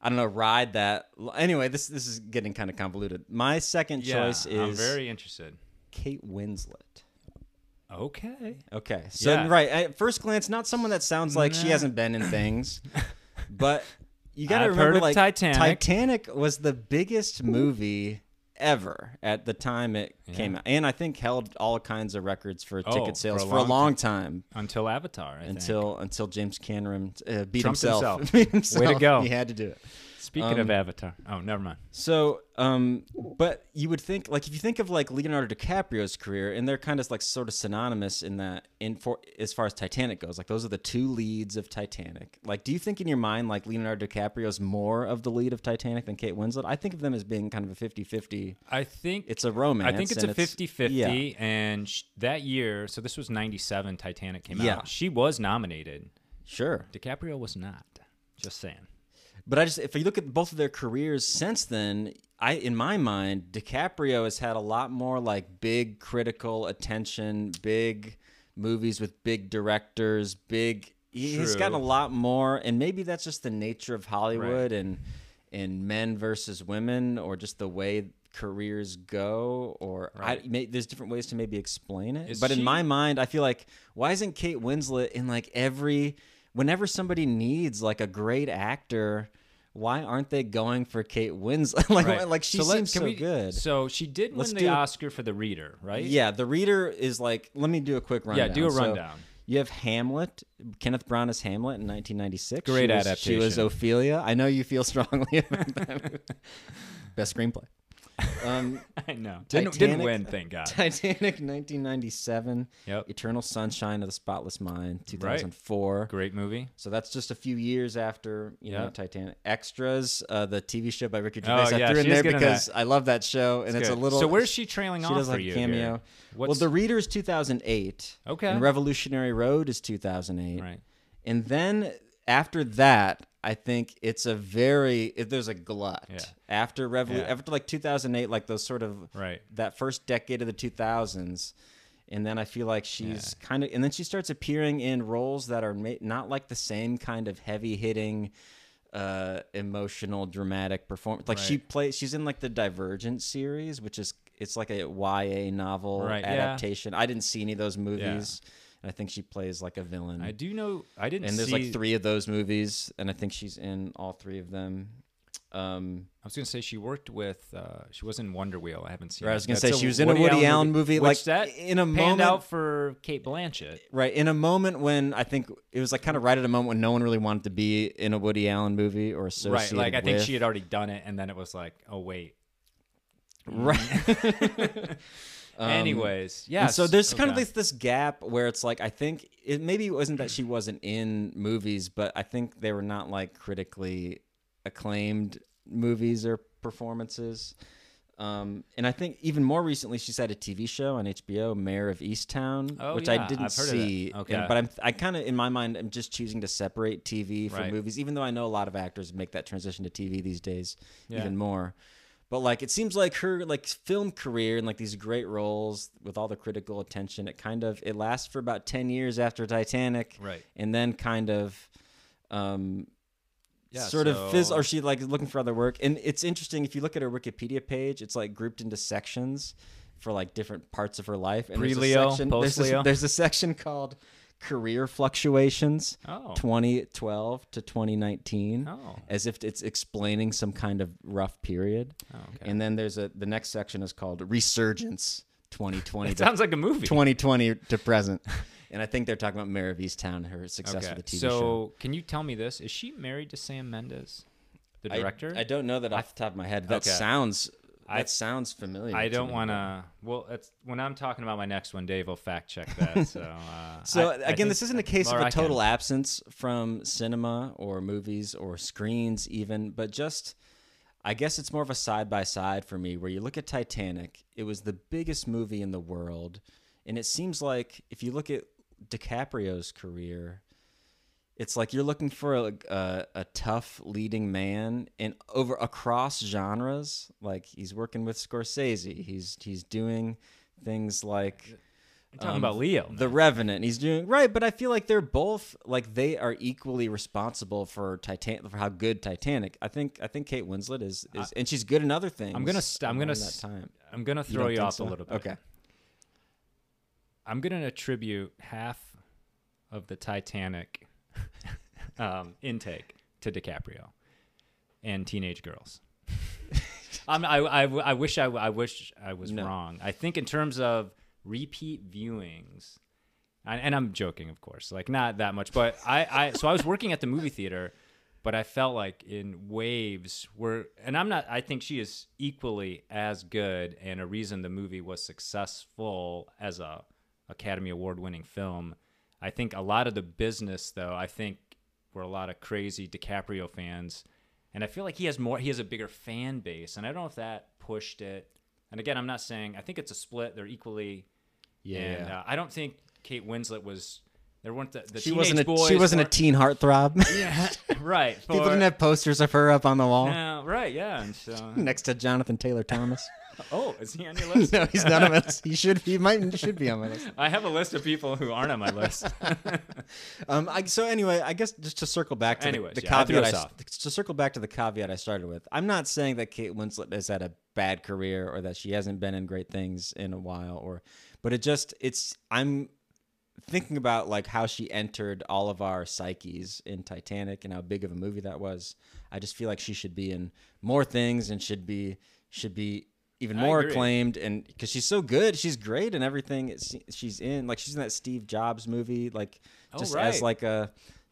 [SPEAKER 1] I don't know ride that. Anyway, this this is getting kind of convoluted. My second
[SPEAKER 2] Yeah,
[SPEAKER 1] choice is
[SPEAKER 2] I'm very interested.
[SPEAKER 1] Kate Winslet.
[SPEAKER 2] Okay.
[SPEAKER 1] Okay. So
[SPEAKER 2] Yeah.
[SPEAKER 1] right at first glance, not someone that sounds like she hasn't been in things, <laughs> but you got to remember like
[SPEAKER 2] Titanic.
[SPEAKER 1] Titanic was the biggest movie ever at the time it came out, and I think held all kinds of records for
[SPEAKER 2] Oh,
[SPEAKER 1] ticket sales
[SPEAKER 2] for a
[SPEAKER 1] for a
[SPEAKER 2] long
[SPEAKER 1] long time.
[SPEAKER 2] Until Avatar. I think.
[SPEAKER 1] Until until James Cameron uh, beat himself. <laughs> beat himself.
[SPEAKER 2] Way to go.
[SPEAKER 1] He had to do it.
[SPEAKER 2] Speaking
[SPEAKER 1] um,
[SPEAKER 2] of Avatar. Oh, never mind.
[SPEAKER 1] So, um, but you would think, like, if you think of like Leonardo DiCaprio's career, and they're kind of like sort of synonymous in that, in for as far as Titanic goes, like those are the two leads of Titanic. Like, do you think in your mind like Leonardo DiCaprio's more of the lead of Titanic than Kate Winslet? I think of them as being kind of a 50-50.
[SPEAKER 2] I think
[SPEAKER 1] It's a romance.
[SPEAKER 2] I think it's a 50 50.
[SPEAKER 1] Yeah.
[SPEAKER 2] And sh- that year, so this was 97, Titanic came
[SPEAKER 1] Yeah.
[SPEAKER 2] out. She was nominated.
[SPEAKER 1] Sure.
[SPEAKER 2] DiCaprio was not. Just saying.
[SPEAKER 1] But I just if you look at both of their careers since then, I in my mind, DiCaprio has had a lot more like big critical attention, big movies with big directors, big he- he's gotten a lot more and maybe that's just the nature of Hollywood and and men versus women or just the way careers go or
[SPEAKER 2] Right.
[SPEAKER 1] I, may, there's different ways to maybe explain it.
[SPEAKER 2] Is
[SPEAKER 1] but in my mind i feel like why isn't kate winslet in like every whenever somebody needs like a great actor why aren't they going for kate winslet <laughs> like
[SPEAKER 2] Right.
[SPEAKER 1] like she
[SPEAKER 2] So
[SPEAKER 1] seems so
[SPEAKER 2] we-
[SPEAKER 1] good
[SPEAKER 2] So she did
[SPEAKER 1] Let's
[SPEAKER 2] win the
[SPEAKER 1] a-
[SPEAKER 2] Oscar for the reader, right?
[SPEAKER 1] yeah the reader is like let me do a quick rundown
[SPEAKER 2] Yeah, do a
[SPEAKER 1] So,
[SPEAKER 2] rundown.
[SPEAKER 1] you have Hamlet, Kenneth Branagh as Hamlet in 1996.
[SPEAKER 2] Great
[SPEAKER 1] she was, She was Ophelia. I know you feel <laughs> strongly about that. <laughs> Best screenplay. Um, <laughs>
[SPEAKER 2] I know. Didn't, didn't win, thank God.
[SPEAKER 1] Titanic, 1997.
[SPEAKER 2] Yep.
[SPEAKER 1] Eternal Sunshine of the Spotless Mind, 2004.
[SPEAKER 2] Great movie.
[SPEAKER 1] So that's just a few years after you know Titanic. Extras, uh, the TV show by Ricky
[SPEAKER 2] Oh,
[SPEAKER 1] Gervais. I
[SPEAKER 2] yeah,
[SPEAKER 1] threw in there because. I love that show, and it's, a little.
[SPEAKER 2] So where's she trailing
[SPEAKER 1] She
[SPEAKER 2] off
[SPEAKER 1] does
[SPEAKER 2] for
[SPEAKER 1] like
[SPEAKER 2] you?
[SPEAKER 1] a cameo.
[SPEAKER 2] here?
[SPEAKER 1] Well, The Reader is 2008.
[SPEAKER 2] Okay.
[SPEAKER 1] And Revolutionary Road is 2008.
[SPEAKER 2] Right.
[SPEAKER 1] And then after that, I think it's a very there's a glut
[SPEAKER 2] Yeah.
[SPEAKER 1] after Revolu-
[SPEAKER 2] Yeah.
[SPEAKER 1] after like 2008, like those sort of
[SPEAKER 2] Right.
[SPEAKER 1] that first decade of the 2000s. And then I feel like she's kind of, and then she starts appearing in roles that are ma- not like the same kind of heavy hitting, uh, emotional, dramatic performance. Like she plays, she's in like the Divergent series, which is it's like a YA novel
[SPEAKER 2] Right, yeah.
[SPEAKER 1] adaptation. I didn't see any of those movies, and I think she plays like a villain.
[SPEAKER 2] I do know. I didn't
[SPEAKER 1] and there's
[SPEAKER 2] see.
[SPEAKER 1] like three of those movies, and I think she's in all three of them. Um,
[SPEAKER 2] I was gonna say she worked with. Uh, she was in Wonder Wheel. I haven't seen.
[SPEAKER 1] Right, I was gonna
[SPEAKER 2] That's
[SPEAKER 1] say she was in a Woody Allen movie,
[SPEAKER 2] which
[SPEAKER 1] like,
[SPEAKER 2] that
[SPEAKER 1] in a moment-
[SPEAKER 2] out for Cate Blanchett.
[SPEAKER 1] right in a moment when I think it was like kind of right at a moment when no one really wanted to be in a Woody Allen movie or
[SPEAKER 2] something.
[SPEAKER 1] Right,
[SPEAKER 2] like I think
[SPEAKER 1] with.
[SPEAKER 2] she had already done it, and then it was like, oh wait.
[SPEAKER 1] right. <laughs> <laughs>
[SPEAKER 2] Anyways, yeah.
[SPEAKER 1] so there's kind of this this gap where it's like I think it maybe it wasn't that she wasn't in movies, but I think they were not like critically acclaimed movies or performances. Um, and I think even more recently, she's had a TV show on HBO, Mare of Easttown,
[SPEAKER 2] Oh,
[SPEAKER 1] which
[SPEAKER 2] yeah,
[SPEAKER 1] I didn't
[SPEAKER 2] I've heard of that.
[SPEAKER 1] see.
[SPEAKER 2] Okay.
[SPEAKER 1] And- but I'm I kind of in my mind I'm just choosing to separate TV from
[SPEAKER 2] Right.
[SPEAKER 1] movies, even though I know a lot of actors make that transition to TV these days
[SPEAKER 2] Yeah.
[SPEAKER 1] even more. But like it seems like her like film career and like these great roles with all the critical attention, it kind of it lasts for about ten years after Titanic,
[SPEAKER 2] Right.
[SPEAKER 1] And then kind of, um,
[SPEAKER 2] Yeah,
[SPEAKER 1] sort of fizz,
[SPEAKER 2] so-
[SPEAKER 1] or she like looking for other work. And it's interesting if you look at her Wikipedia page, it's like grouped into sections for like different parts of her life. And there's a
[SPEAKER 2] Pre-Leo,
[SPEAKER 1] section- there's a-
[SPEAKER 2] post-Leo?
[SPEAKER 1] There's a section called career fluctuations.
[SPEAKER 2] Oh.
[SPEAKER 1] 2012 to 2019
[SPEAKER 2] Oh.
[SPEAKER 1] as if it's explaining some kind of rough period
[SPEAKER 2] Oh, okay.
[SPEAKER 1] and then there's a the next section is called resurgence 2020 <laughs>
[SPEAKER 2] It
[SPEAKER 1] to,
[SPEAKER 2] sounds like a movie.
[SPEAKER 1] 2020 <laughs> to present and i think they're talking about Mare of Easttown her success
[SPEAKER 2] Okay.
[SPEAKER 1] with the tv
[SPEAKER 2] so,
[SPEAKER 1] show
[SPEAKER 2] can you tell me this? Is she married to Sam Mendes, the director?
[SPEAKER 1] I, don't know that off the top of my head that
[SPEAKER 2] Okay.
[SPEAKER 1] sounds
[SPEAKER 2] I-
[SPEAKER 1] that sounds familiar
[SPEAKER 2] I don't want to. Well, it's, when I'm talking about my next one, Dave will fact check that. <laughs> So, uh,
[SPEAKER 1] So
[SPEAKER 2] I- I
[SPEAKER 1] again,
[SPEAKER 2] think-
[SPEAKER 1] this isn't a case of a
[SPEAKER 2] I
[SPEAKER 1] total absence from cinema or movies or screens, even, but just I guess it's more of a side by side for me. Where you look at Titanic, it was the biggest movie in the world, and it seems like if you look at DiCaprio's career, it's like you're looking for a, a, a tough leading man and over across genres. Like he's working with Scorsese, he's he's doing things like
[SPEAKER 2] You're talking
[SPEAKER 1] um,
[SPEAKER 2] about Leo.
[SPEAKER 1] the Revenant. He's doing right, but I feel like they're both like they are equally responsible for Titan for how good Titanic. I think I think Kate Winslet is is and she's good in other things.
[SPEAKER 2] I'm gonna st- I'm gonna
[SPEAKER 1] that time.
[SPEAKER 2] I'm gonna throw
[SPEAKER 1] don't
[SPEAKER 2] you, off
[SPEAKER 1] so?
[SPEAKER 2] a little bit.
[SPEAKER 1] Okay.
[SPEAKER 2] I'm gonna attribute half of the Titanic um, intake to DiCaprio and teenage girls. <laughs> I'm, I, I, I wish I, I wish I was
[SPEAKER 1] No.
[SPEAKER 2] wrong. I think in terms of repeat viewings, and, and I'm joking, of course, like not that much, but I, I so I was working at the movie theater, but I felt like in waves were, and I'm not. I think she is equally as good, and a reason the movie was successful as a Academy Award winning film. I think a lot of the business, though, I think were a lot of crazy DiCaprio fans, and I feel like he has more. He has a bigger fan base, and I don't know if that pushed it. And again, I'm not saying I think it's a split. They're equally.
[SPEAKER 1] Yeah.
[SPEAKER 2] And uh, I don't think Kate Winslet was. There weren't the, the
[SPEAKER 1] she
[SPEAKER 2] teenage
[SPEAKER 1] wasn't a
[SPEAKER 2] boys.
[SPEAKER 1] she wasn't a teen heartthrob. <laughs>
[SPEAKER 2] yeah, right.
[SPEAKER 1] People didn't have posters of her up on the wall
[SPEAKER 2] right. Yeah. And so, <laughs>
[SPEAKER 1] next to Jonathan Taylor Thomas.
[SPEAKER 2] Oh, is he on your <laughs> list?
[SPEAKER 1] no, he's not on my list. <laughs> He should he might he should be on my list.
[SPEAKER 2] I have a list of people who aren't on my list. <laughs>
[SPEAKER 1] Um, I, so anyway, I guess just to circle back to
[SPEAKER 2] Anyways,
[SPEAKER 1] the, the
[SPEAKER 2] yeah, I threw
[SPEAKER 1] caveat,
[SPEAKER 2] us
[SPEAKER 1] I,
[SPEAKER 2] off.
[SPEAKER 1] to circle back to the caveat I started with. I'm not saying that Kate Winslet has had a bad career or that she hasn't been in great things in a while, or, but it just it's I'm thinking about like how she entered all of our psyches in Titanic and how big of a movie that was. I just feel like she should be in more things and should be should be even more acclaimed and because she's so good she's great and everything she's in like she's in that steve jobs movie like
[SPEAKER 2] Oh,
[SPEAKER 1] just
[SPEAKER 2] right.
[SPEAKER 1] as like a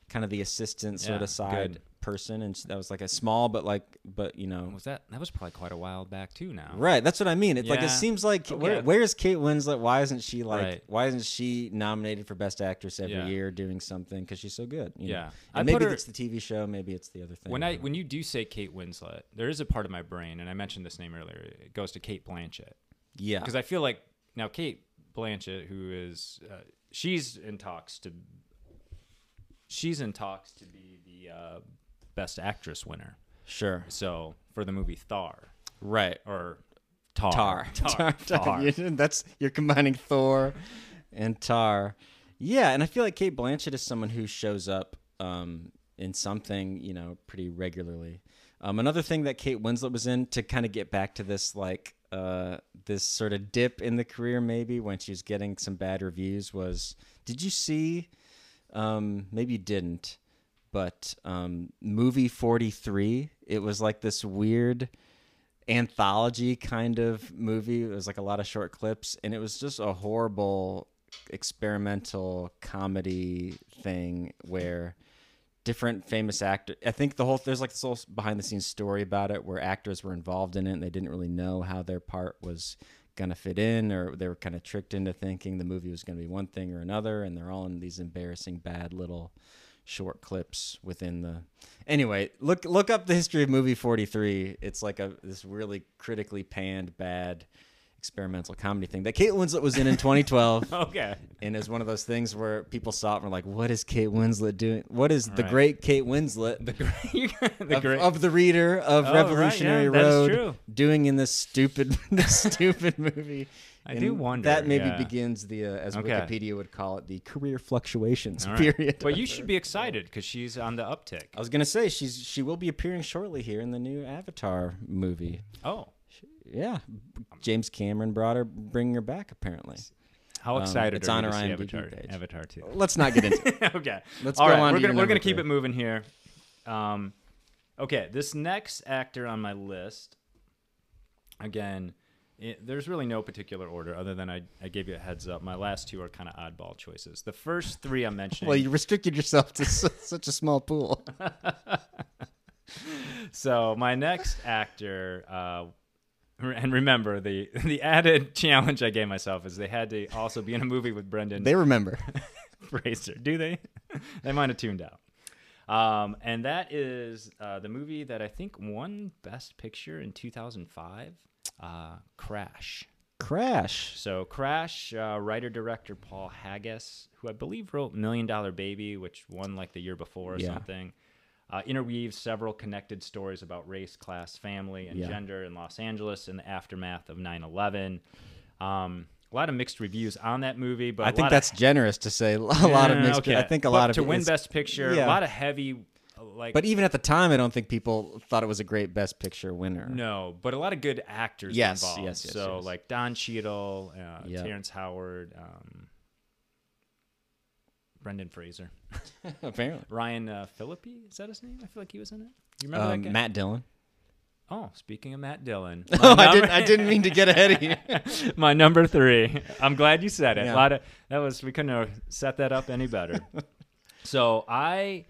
[SPEAKER 1] kind of the assistant sort
[SPEAKER 2] Yeah,
[SPEAKER 1] of side
[SPEAKER 2] good.
[SPEAKER 1] Person and that was like a small but like but you know
[SPEAKER 2] was that? That was probably quite a while back too. Now.
[SPEAKER 1] right that's what i mean it's like it seems like where,
[SPEAKER 2] Okay.
[SPEAKER 1] where's kate winslet why isn't she like
[SPEAKER 2] Right.
[SPEAKER 1] why isn't she nominated for best actress every
[SPEAKER 2] Yeah.
[SPEAKER 1] year doing something because she's so good you know?
[SPEAKER 2] Yeah.
[SPEAKER 1] and
[SPEAKER 2] I
[SPEAKER 1] maybe
[SPEAKER 2] her-
[SPEAKER 1] it's the tv show maybe it's the other thing
[SPEAKER 2] When I when you do say Kate Winslet, there is a part of my brain, and I mentioned this name earlier. It goes to Cate Blanchett
[SPEAKER 1] yeah
[SPEAKER 2] because I feel like now Cate Blanchett, who is uh, she's in talks to she's in talks to be the uh, best actress winner.
[SPEAKER 1] sure
[SPEAKER 2] So for the movie Thar
[SPEAKER 1] right
[SPEAKER 2] or Tar
[SPEAKER 1] Tar.
[SPEAKER 2] Tar, <laughs> Tar. <laughs>
[SPEAKER 1] You- That's you're combining Thor and Tar. Yeah, and I feel like Cate Blanchett is someone who shows up um, in something, you know, pretty regularly. Um, another thing that Kate Winslet was in to kind of get back to this like uh, this sort of dip in the career, maybe when she was getting some bad reviews, was did you see? Um, maybe you didn't, but um, movie forty three. It was like this weird anthology kind of movie. It was like a lot of short clips, and it was just a horrible experimental comedy thing where different famous actors. I think the whole there's like this whole behind the scenes story about it where actors were involved in it and they didn't really know how their part was gonna fit in, or they were kind of tricked into thinking the movie was gonna be one thing or another, and they're all in these embarrassing bad little short clips within the anyway look look up the history of movie 43 it's like a this really critically panned bad experimental comedy thing that Kate Winslet was in in 2012. <laughs>
[SPEAKER 2] Okay.
[SPEAKER 1] and it's one of those things where people saw it and were like, "What is Kate Winslet doing? What is the
[SPEAKER 2] Right.
[SPEAKER 1] great Kate Winslet
[SPEAKER 2] The great, <laughs> the
[SPEAKER 1] of,
[SPEAKER 2] great.
[SPEAKER 1] of the reader of
[SPEAKER 2] Oh, right,
[SPEAKER 1] Revolutionary
[SPEAKER 2] yeah,
[SPEAKER 1] Road doing in this stupid, <laughs> this stupid movie?"
[SPEAKER 2] I
[SPEAKER 1] And
[SPEAKER 2] do wonder,
[SPEAKER 1] That maybe
[SPEAKER 2] yeah.
[SPEAKER 1] begins the, uh, as
[SPEAKER 2] Okay.
[SPEAKER 1] Wikipedia would call it, the career fluctuations
[SPEAKER 2] right.
[SPEAKER 1] period.
[SPEAKER 2] But you should be excited because she's on the uptick.
[SPEAKER 1] I was gonna say she's she will be appearing shortly here in the new Avatar movie.
[SPEAKER 2] Oh,
[SPEAKER 1] Yeah, James Cameron brought her, bringing her back apparently.
[SPEAKER 2] how
[SPEAKER 1] Um,
[SPEAKER 2] excited
[SPEAKER 1] it's
[SPEAKER 2] are
[SPEAKER 1] on
[SPEAKER 2] you
[SPEAKER 1] her IMDb
[SPEAKER 2] Avatar,
[SPEAKER 1] page.
[SPEAKER 2] Avatar 2?
[SPEAKER 1] Let's not get into. it. <laughs>
[SPEAKER 2] okay.
[SPEAKER 1] Let's
[SPEAKER 2] All
[SPEAKER 1] go
[SPEAKER 2] right,
[SPEAKER 1] on
[SPEAKER 2] we're gonna we're gonna keep
[SPEAKER 1] three.
[SPEAKER 2] it moving here. Um, okay, this next actor on my list, again, it, there's really no particular order other than I, I gave you a heads up. My last two are kind of oddball choices. The first three I'm mentioning.
[SPEAKER 1] Well, you restricted yourself to su- <laughs> such a small pool.
[SPEAKER 2] so my next actor, uh, and remember the the added challenge I gave myself is they had to also be in a movie with Brendan
[SPEAKER 1] They remember. <laughs>
[SPEAKER 2] Fraser. Do they? <laughs> they might have tuned out. Um, and that is uh, the movie that I think won Best Picture in 2005, uh, Crash.
[SPEAKER 1] Crash.
[SPEAKER 2] So Crash, uh, writer director Paul Haggis, who I believe wrote Million Dollar Baby, which won like the year before or
[SPEAKER 1] Yeah.
[SPEAKER 2] something, uh, interweaves several connected stories about race, class, family, and
[SPEAKER 1] Yeah.
[SPEAKER 2] gender in Los Angeles in the aftermath of 9/11. Um, a lot of mixed reviews on that movie, but
[SPEAKER 1] I think that's
[SPEAKER 2] of,
[SPEAKER 1] generous to say <laughs> a lot of mixed.
[SPEAKER 2] okay.
[SPEAKER 1] I think a
[SPEAKER 2] But
[SPEAKER 1] lot of
[SPEAKER 2] to win Best Picture,
[SPEAKER 1] yeah.
[SPEAKER 2] a lot of heavy, like
[SPEAKER 1] But even at the time, I don't think people thought it was a great Best Picture winner.
[SPEAKER 2] No, but a lot of good actors
[SPEAKER 1] Yes,
[SPEAKER 2] involved.
[SPEAKER 1] yes, yes,
[SPEAKER 2] So
[SPEAKER 1] yes.
[SPEAKER 2] like Don Cheadle, uh,
[SPEAKER 1] Yeah.
[SPEAKER 2] Terrence Howard, um, Brendan Fraser, <laughs>
[SPEAKER 1] apparently.
[SPEAKER 2] Ryan uh, Phillippe. Is that his name? I feel like he was in it. You remember
[SPEAKER 1] Um,
[SPEAKER 2] that guy?
[SPEAKER 1] Matt Dillon.
[SPEAKER 2] Oh, speaking of Matt Dillon, <laughs>
[SPEAKER 1] Oh, I
[SPEAKER 2] number-
[SPEAKER 1] didn't. I didn't mean to get ahead of you. <laughs>
[SPEAKER 2] my number three. I'm glad you said it.
[SPEAKER 1] Yeah.
[SPEAKER 2] A lot of that was we couldn't have set that up any better. so I,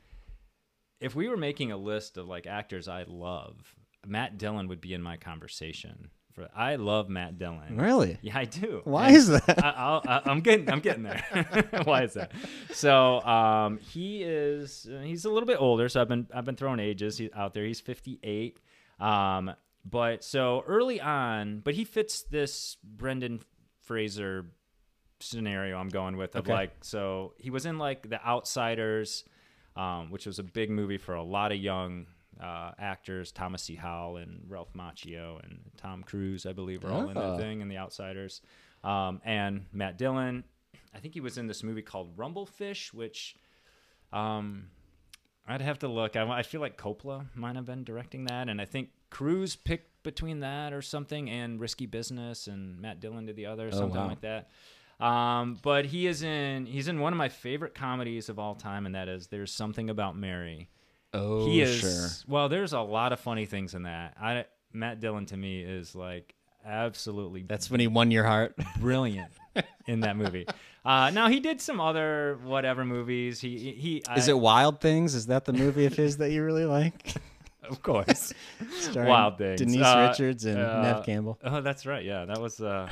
[SPEAKER 2] if we were making a list of like actors I love, Matt Dillon would be in my conversation. For I love Matt Dillon.
[SPEAKER 1] Really?
[SPEAKER 2] Yeah, I do.
[SPEAKER 1] Why
[SPEAKER 2] And
[SPEAKER 1] is that?
[SPEAKER 2] I, I'm getting, I'm getting there. <laughs> Why is that? So, um, he is, uh, he's a little bit older. So I've been, I've been throwing ages out there. He's 58. Um, but so early on, but he fits this Brendan Fraser scenario I'm going with of
[SPEAKER 1] Okay.
[SPEAKER 2] like, so he was in like The Outsiders, um, which was a big movie for a lot of young uh, actors, Thomas C. Howell and Ralph Macchio and Tom Cruise, I believe, are all in that thing in The Outsiders. Um, and Matt Dillon, I think he was in this movie called Rumblefish, which um, I'd have to look. I, I feel like Coppola might have been directing that, and I think Cruise picked between that or something, and Risky Business, and Matt Dillon did the other,
[SPEAKER 1] Oh,
[SPEAKER 2] something
[SPEAKER 1] wow.
[SPEAKER 2] like that. Um, but he is in he's in one of my favorite comedies of all time, and that is There's Something About Mary.
[SPEAKER 1] Oh,
[SPEAKER 2] he is
[SPEAKER 1] sure.
[SPEAKER 2] well. There's a lot of funny things in that. I Matt Dillon to me is like absolutely
[SPEAKER 1] That's when he won your heart. <laughs>
[SPEAKER 2] brilliant in that movie. Uh, now he did some other whatever movies. He he
[SPEAKER 1] Is
[SPEAKER 2] I-
[SPEAKER 1] it Wild Things? Is that the movie of his that you really like? <laughs>
[SPEAKER 2] of course <laughs> Wild Things.
[SPEAKER 1] Denise
[SPEAKER 2] Uh,
[SPEAKER 1] Richards and
[SPEAKER 2] uh,
[SPEAKER 1] Neve Campbell.
[SPEAKER 2] Oh, that's right. Yeah, that was uh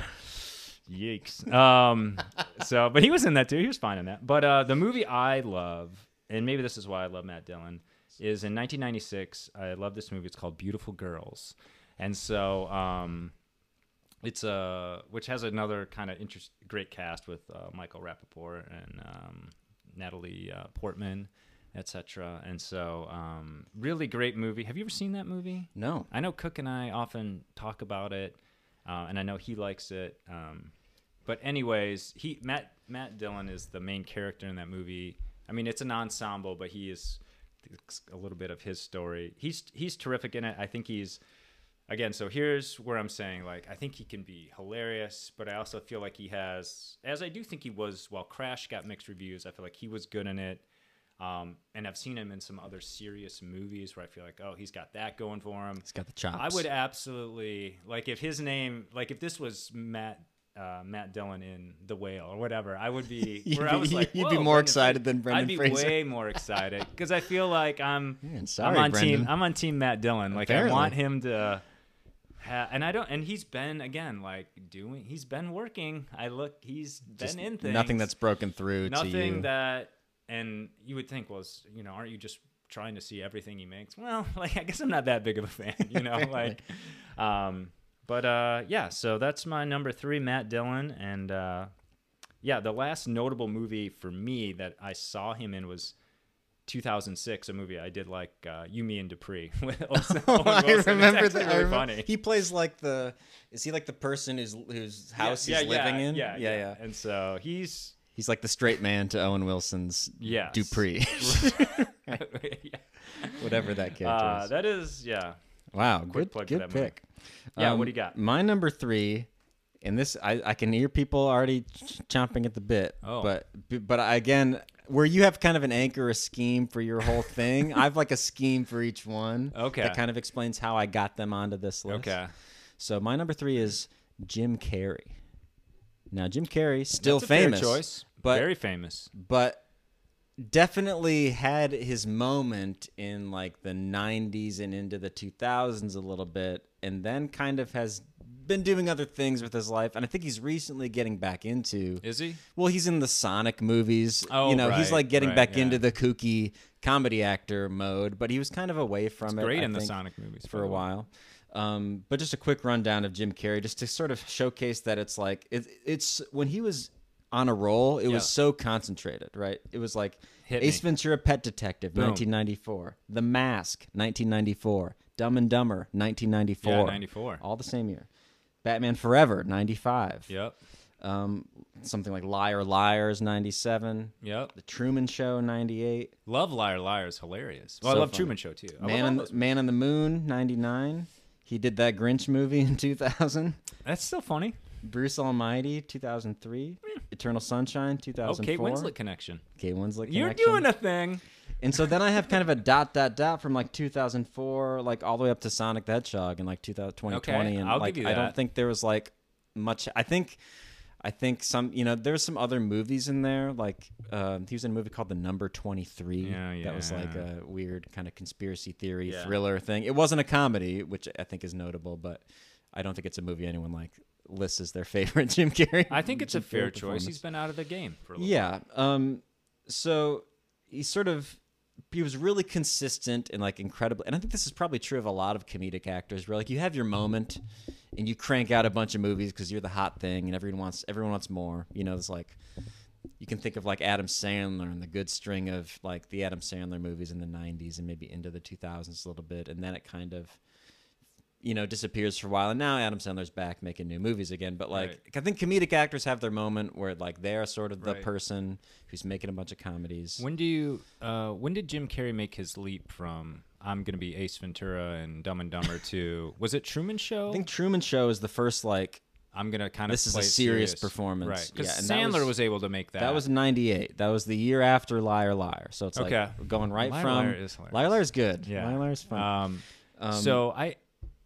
[SPEAKER 2] yikes. Um so but he was in that too. He was fine in that. But uh the movie I love, and maybe this is why I love Matt Dillon, is in 1996. I love this movie. It's called Beautiful Girls. And so um it's a which has another kind of interest great cast with uh, Michael Rapaport and um, Natalie uh, Portman, etc. And so um, really great movie. Have you ever seen that movie?
[SPEAKER 1] No.
[SPEAKER 2] I know Cook and I often talk about it, uh, and I know he likes it. Um, but anyways, he Matt Matt Dillon is the main character in that movie. I mean, it's an ensemble, but he is a little bit of his story. He's he's terrific in it. I think he's again. So here's where I'm saying like I think he can be hilarious, but I also feel like he has, as I do think he was. While Crash got mixed reviews, I feel like he was good in it. Um, and I've seen him in some other serious movies where I feel like, oh, he's got that going for him.
[SPEAKER 1] He's got the chops.
[SPEAKER 2] I would absolutely like if his name, like if this was Matt uh, Matt Dillon in The Whale or whatever, I would be. <laughs>
[SPEAKER 1] You'd
[SPEAKER 2] where I
[SPEAKER 1] be-
[SPEAKER 2] was like,
[SPEAKER 1] you'd be more excited than Brendan
[SPEAKER 2] I'd be
[SPEAKER 1] Fraser.
[SPEAKER 2] way more excited because I feel like I'm. <laughs>
[SPEAKER 1] Man, sorry,
[SPEAKER 2] I'm on
[SPEAKER 1] Brendan.
[SPEAKER 2] team. I'm on team Matt Dillon. Like I want him to. Ha- and I don't. And he's been again like doing. He's been working. I look. He's been
[SPEAKER 1] Just
[SPEAKER 2] in things.
[SPEAKER 1] Nothing that's broken through to
[SPEAKER 2] nothing that and you would think was you know aren't you just trying to see everything he makes well <laughs> like i guess i'm not that big of a fan you know <laughs> like um But uh, yeah, so that's my number three, Matt Dillon, and uh, yeah, the last notable movie for me that I saw him in was 2006, a movie I did like uh, You, Me, and Dupree. <laughs> with Olsen- Owen
[SPEAKER 1] I remember that. I remember-
[SPEAKER 2] funny.
[SPEAKER 1] He plays like the. Is he like the person whose whose house
[SPEAKER 2] yeah,
[SPEAKER 1] he's
[SPEAKER 2] yeah,
[SPEAKER 1] living
[SPEAKER 2] yeah,
[SPEAKER 1] in?
[SPEAKER 2] Yeah,
[SPEAKER 1] yeah, yeah.
[SPEAKER 2] And so he's
[SPEAKER 1] He's like the straight man to Owen Wilson's
[SPEAKER 2] yes.
[SPEAKER 1] Dupree,
[SPEAKER 2] yeah. <laughs> <laughs>
[SPEAKER 1] whatever that character
[SPEAKER 2] Uh,
[SPEAKER 1] is.
[SPEAKER 2] that is yeah.
[SPEAKER 1] Wow,
[SPEAKER 2] quick
[SPEAKER 1] good, good pick.
[SPEAKER 2] Yeah,
[SPEAKER 1] Um,
[SPEAKER 2] what do you got?
[SPEAKER 1] My number three, and this I, I can hear people already ch- chomping at the bit.
[SPEAKER 2] Oh.
[SPEAKER 1] but but I, again, where you have kind of an anchor, a scheme for your whole thing, <laughs> I have like a scheme for each one.
[SPEAKER 2] Okay.
[SPEAKER 1] that kind of explains how I got them onto this list.
[SPEAKER 2] Okay.
[SPEAKER 1] So my number three is Jim Carrey. Now Jim Carrey still
[SPEAKER 2] That's a fair
[SPEAKER 1] famous,
[SPEAKER 2] choice,
[SPEAKER 1] but
[SPEAKER 2] very famous.
[SPEAKER 1] but definitely had his moment in like the 90s and into the 2000s a little bit and then kind of has been doing other things with his life and i think he's recently getting back into
[SPEAKER 2] Is he?
[SPEAKER 1] well he's in the sonic movies
[SPEAKER 2] Oh,
[SPEAKER 1] you know he's
[SPEAKER 2] right,
[SPEAKER 1] like getting
[SPEAKER 2] right,
[SPEAKER 1] back
[SPEAKER 2] yeah.
[SPEAKER 1] into the kooky comedy actor mode but he was kind of away from it
[SPEAKER 2] Great
[SPEAKER 1] I
[SPEAKER 2] in the
[SPEAKER 1] think,
[SPEAKER 2] Sonic movies
[SPEAKER 1] for
[SPEAKER 2] by
[SPEAKER 1] a
[SPEAKER 2] the way.
[SPEAKER 1] while um, but just a quick rundown of Jim Carrey, just to sort of showcase that it's like it, it's when he was on a roll, it
[SPEAKER 2] Yeah.
[SPEAKER 1] was so concentrated, right? It was like
[SPEAKER 2] Hit
[SPEAKER 1] Ace
[SPEAKER 2] me.
[SPEAKER 1] Ventura: Pet Detective,
[SPEAKER 2] Boom.
[SPEAKER 1] 1994, The Mask, 1994, Dumb and Dumber, 1994,
[SPEAKER 2] Yeah, 94.
[SPEAKER 1] all the same year. Batman Forever, 95.
[SPEAKER 2] Yep.
[SPEAKER 1] Um, something like Liar Liars, 97.
[SPEAKER 2] Yep.
[SPEAKER 1] The Truman Show, 98.
[SPEAKER 2] Love Liar Liar is hilarious. Well,
[SPEAKER 1] So
[SPEAKER 2] I love
[SPEAKER 1] funny.
[SPEAKER 2] Truman Show too. I
[SPEAKER 1] Man the, Man on the Moon, 99. He did that Grinch movie in <laughs> 2000.
[SPEAKER 2] That's still funny.
[SPEAKER 1] Bruce Almighty, 2003. Hmm. Eternal Sunshine,
[SPEAKER 2] Oh,
[SPEAKER 1] 2004.
[SPEAKER 2] Kate Winslet connection.
[SPEAKER 1] Kate Winslet connection.
[SPEAKER 2] You're doing a thing.
[SPEAKER 1] And so then I have kind of a dot, dot, dot from like 2004, like all the way up to Sonic the Hedgehog in like 2000, 2020.
[SPEAKER 2] Okay,
[SPEAKER 1] and
[SPEAKER 2] I'll
[SPEAKER 1] like
[SPEAKER 2] give you that.
[SPEAKER 1] I don't think there was like much. I think. I think some, you know, there's some other movies in there. Like uh, he was in a movie called The Number Twenty Three.
[SPEAKER 2] Yeah,
[SPEAKER 1] That was like a weird kind of conspiracy theory
[SPEAKER 2] Yeah.
[SPEAKER 1] thriller thing. It wasn't a comedy, which I think is notable, but I don't think it's a movie anyone like lists as their <laughs> favorite Jim Carrey.
[SPEAKER 2] I think it's a
[SPEAKER 1] Jim
[SPEAKER 2] fair choice. He's been out of the game for a little
[SPEAKER 1] Yeah. Um. So he sort of he was really consistent and like incredible. And I think this is probably true of a lot of comedic actors, where like you have your moment and you crank out a bunch of movies because you're the hot thing and everyone wants everyone wants more. You know, it's like you can think of like Adam Sandler and the good string of like the Adam Sandler movies in the 90s and maybe into the 2000s a little bit and then it kind of you know disappears for a while and now Adam Sandler's back making new movies again but like
[SPEAKER 2] Right.
[SPEAKER 1] I think comedic actors have their moment where like they're sort of the
[SPEAKER 2] Right.
[SPEAKER 1] person who's making a bunch of comedies
[SPEAKER 2] When do you? Uh, when did Jim Carrey make his leap from I'm gonna be Ace Ventura and Dumb and Dumber <laughs> to was it Truman Show?
[SPEAKER 1] I think Truman Show is the first like
[SPEAKER 2] I'm gonna kind of
[SPEAKER 1] This is a
[SPEAKER 2] it
[SPEAKER 1] serious performance.
[SPEAKER 2] right? Because
[SPEAKER 1] Yeah,
[SPEAKER 2] Sandler
[SPEAKER 1] was-
[SPEAKER 2] was, able to make that.
[SPEAKER 1] that was 98 that was the year after Liar Liar so it's
[SPEAKER 2] Okay.
[SPEAKER 1] like going right
[SPEAKER 2] Liar
[SPEAKER 1] from
[SPEAKER 2] Liar is
[SPEAKER 1] Liar is good
[SPEAKER 2] Yeah.
[SPEAKER 1] Liar Liar is fun
[SPEAKER 2] Um,
[SPEAKER 1] Um,
[SPEAKER 2] so I,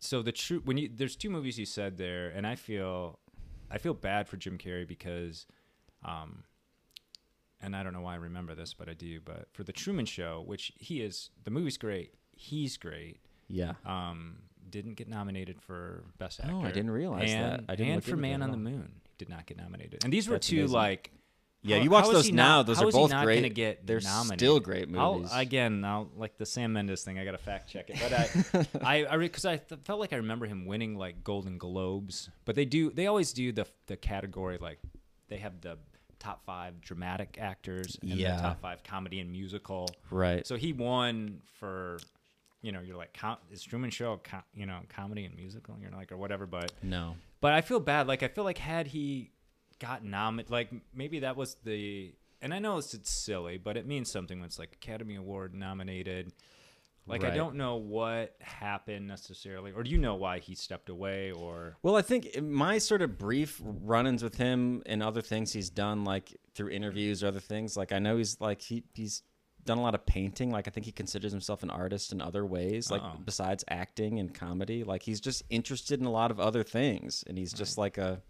[SPEAKER 2] so the true when you there's two movies you said there, and I feel, I feel bad for Jim Carrey because, um, and I don't know why I remember this, but I do. But for the Truman Show, which he is, the movie's great. He's great.
[SPEAKER 1] yeah
[SPEAKER 2] Um, didn't get nominated for best actor.
[SPEAKER 1] Oh, I didn't realize
[SPEAKER 2] and,
[SPEAKER 1] that. I didn't
[SPEAKER 2] and for Man on the. Moon did not get nominated. And these were
[SPEAKER 1] That's
[SPEAKER 2] two
[SPEAKER 1] amazing.
[SPEAKER 2] like.
[SPEAKER 1] Yeah,
[SPEAKER 2] how-
[SPEAKER 1] you watch those now;
[SPEAKER 2] not-
[SPEAKER 1] those are both great.
[SPEAKER 2] Gonna get
[SPEAKER 1] They're
[SPEAKER 2] nominated?
[SPEAKER 1] still great
[SPEAKER 2] I'll-
[SPEAKER 1] movies.
[SPEAKER 2] again, I'll like the Sam Mendes thing. I gotta fact check it, but uh, <laughs> I, I, I, because I th- felt like I remember him winning like Golden Globes, but they do, they always do the the category like they have the top five dramatic actors and
[SPEAKER 1] Yeah.
[SPEAKER 2] the top five comedy and musical.
[SPEAKER 1] right
[SPEAKER 2] So he won for, you know, you're like, com- is Truman Show, com- you know, comedy and musical? You're like, or whatever, but
[SPEAKER 1] no
[SPEAKER 2] but I feel bad. Like I feel like had he got nominated, like maybe that was the. And I know it's, it's silly, but it means something when it's like Academy Award nominated. Like I don't know what happened necessarily, or do you know why he stepped away? Or
[SPEAKER 1] Well, I think my sort of brief run-ins with him and other things he's done, like through interviews or other things, like I know he's like he he's done a lot of painting. Like I think he considers himself an artist in other ways, like
[SPEAKER 2] Uh-oh.
[SPEAKER 1] besides acting and comedy. Like he's just interested in a lot of other things, and he's just like a.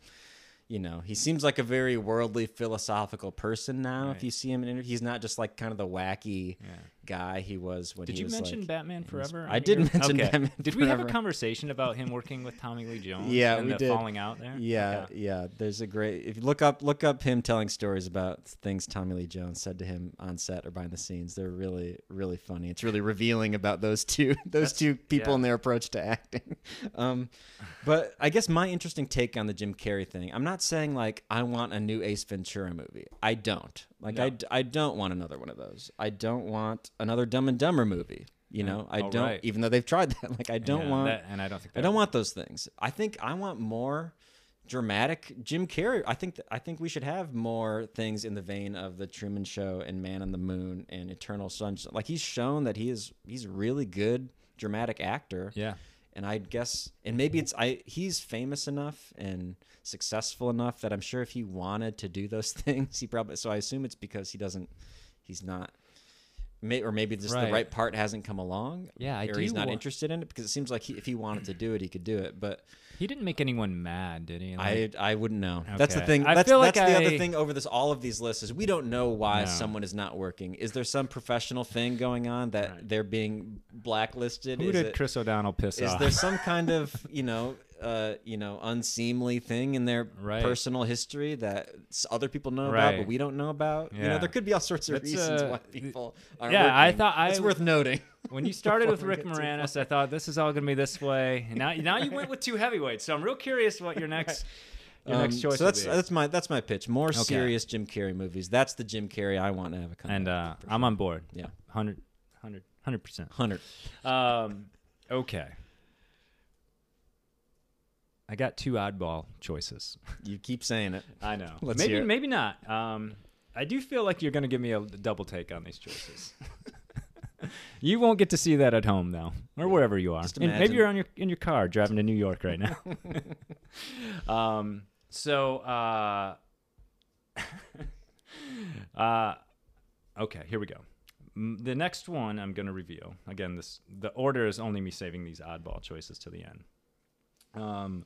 [SPEAKER 1] You know, he seems like a very worldly, philosophical person now. If you see him in interviews, he's not just like kind of the wacky
[SPEAKER 2] yeah,
[SPEAKER 1] guy he was when
[SPEAKER 2] Did you mention
[SPEAKER 1] like,
[SPEAKER 2] Batman Forever?
[SPEAKER 1] I did
[SPEAKER 2] here?
[SPEAKER 1] mention
[SPEAKER 2] Okay.
[SPEAKER 1] Batman
[SPEAKER 2] Did we have a conversation about him working with Tommy Lee Jones? <laughs>
[SPEAKER 1] Yeah,
[SPEAKER 2] and
[SPEAKER 1] we did.
[SPEAKER 2] falling out there.
[SPEAKER 1] Yeah,
[SPEAKER 2] Okay.
[SPEAKER 1] yeah. There's a great if you look up look up him telling stories about things Tommy Lee Jones said to him on set or behind the scenes. They're really really funny. It's really revealing about those two <laughs> those two people
[SPEAKER 2] yeah.
[SPEAKER 1] and their approach to acting. <laughs> Um, but I guess my interesting take on the Jim Carrey thing. I'm not saying like I want a new Ace Ventura movie. I don't. Like
[SPEAKER 2] No.
[SPEAKER 1] I, I don't want another one of those. I don't want another Dumb and Dumber movie. You know, I
[SPEAKER 2] Oh,
[SPEAKER 1] don't.
[SPEAKER 2] right.
[SPEAKER 1] Even though they've tried <laughs> that, like I don't
[SPEAKER 2] Yeah,
[SPEAKER 1] want.
[SPEAKER 2] that, and I don't think
[SPEAKER 1] I don't want those things. I think I want more dramatic Jim Carrey. I think th- I think we should have more things in the vein of the Truman Show and Man on the Moon and Eternal Sunshine. Like he's shown that he is he's a really good dramatic actor.
[SPEAKER 2] Yeah.
[SPEAKER 1] And I guess and maybe it's I he's famous enough and successful enough that I'm sure if he wanted to do those <laughs> things, he probably so I assume it's because he doesn't he's not may, or maybe just
[SPEAKER 2] Right.
[SPEAKER 1] the right part hasn't come along.
[SPEAKER 2] Yeah, I
[SPEAKER 1] or he's not
[SPEAKER 2] wa-
[SPEAKER 1] interested in it because it seems like he, if he wanted to do it, he could do it. But
[SPEAKER 2] He didn't make anyone mad, did he?
[SPEAKER 1] I
[SPEAKER 2] Like-
[SPEAKER 1] I wouldn't know. That's the thing.
[SPEAKER 2] I
[SPEAKER 1] That's,
[SPEAKER 2] feel like
[SPEAKER 1] that's the other thing over this all of these lists is we don't know why
[SPEAKER 2] No.
[SPEAKER 1] someone is not working. Is there some professional thing going on that
[SPEAKER 2] Right.
[SPEAKER 1] they're being blacklisted?
[SPEAKER 2] who
[SPEAKER 1] is
[SPEAKER 2] did
[SPEAKER 1] it-
[SPEAKER 2] Chris O'Donnell piss
[SPEAKER 1] is
[SPEAKER 2] off?
[SPEAKER 1] Is there some kind of you know uh, you know unseemly thing in their
[SPEAKER 2] Right.
[SPEAKER 1] personal history that other people know about but we don't know about? You know, there could be all sorts of reasons
[SPEAKER 2] uh,
[SPEAKER 1] why people aren't
[SPEAKER 2] yeah, I
[SPEAKER 1] working.
[SPEAKER 2] thought I-
[SPEAKER 1] it's worth noting.
[SPEAKER 2] when you started <laughs> with Rick Moranis, I thought this is all going to be this way. And now, now you went with two heavyweights. So I'm real curious what your <laughs> next, your next
[SPEAKER 1] Um,
[SPEAKER 2] choice
[SPEAKER 1] so that's that's my that's my pitch. More
[SPEAKER 2] Okay.
[SPEAKER 1] serious Jim Carrey movies. That's the Jim Carrey I want to have a comeback.
[SPEAKER 2] and uh, I'm on board.
[SPEAKER 1] yeah,
[SPEAKER 2] 100, 100, 100%.
[SPEAKER 1] hundred.
[SPEAKER 2] Um, okay. I got two oddball choices.
[SPEAKER 1] You keep saying it.
[SPEAKER 2] I know. <laughs>
[SPEAKER 1] Let's
[SPEAKER 2] maybe maybe not. Um, I do feel like you're going to give me a double take on these choices. <laughs> you won't get to see that at home though, or wherever you are. Maybe you're on your in your car driving to New York right now. <laughs> um. So. Uh. uh. Okay. Here we go. The next one I'm going to reveal. Again, this the order is only me saving these oddball choices to the end. Um.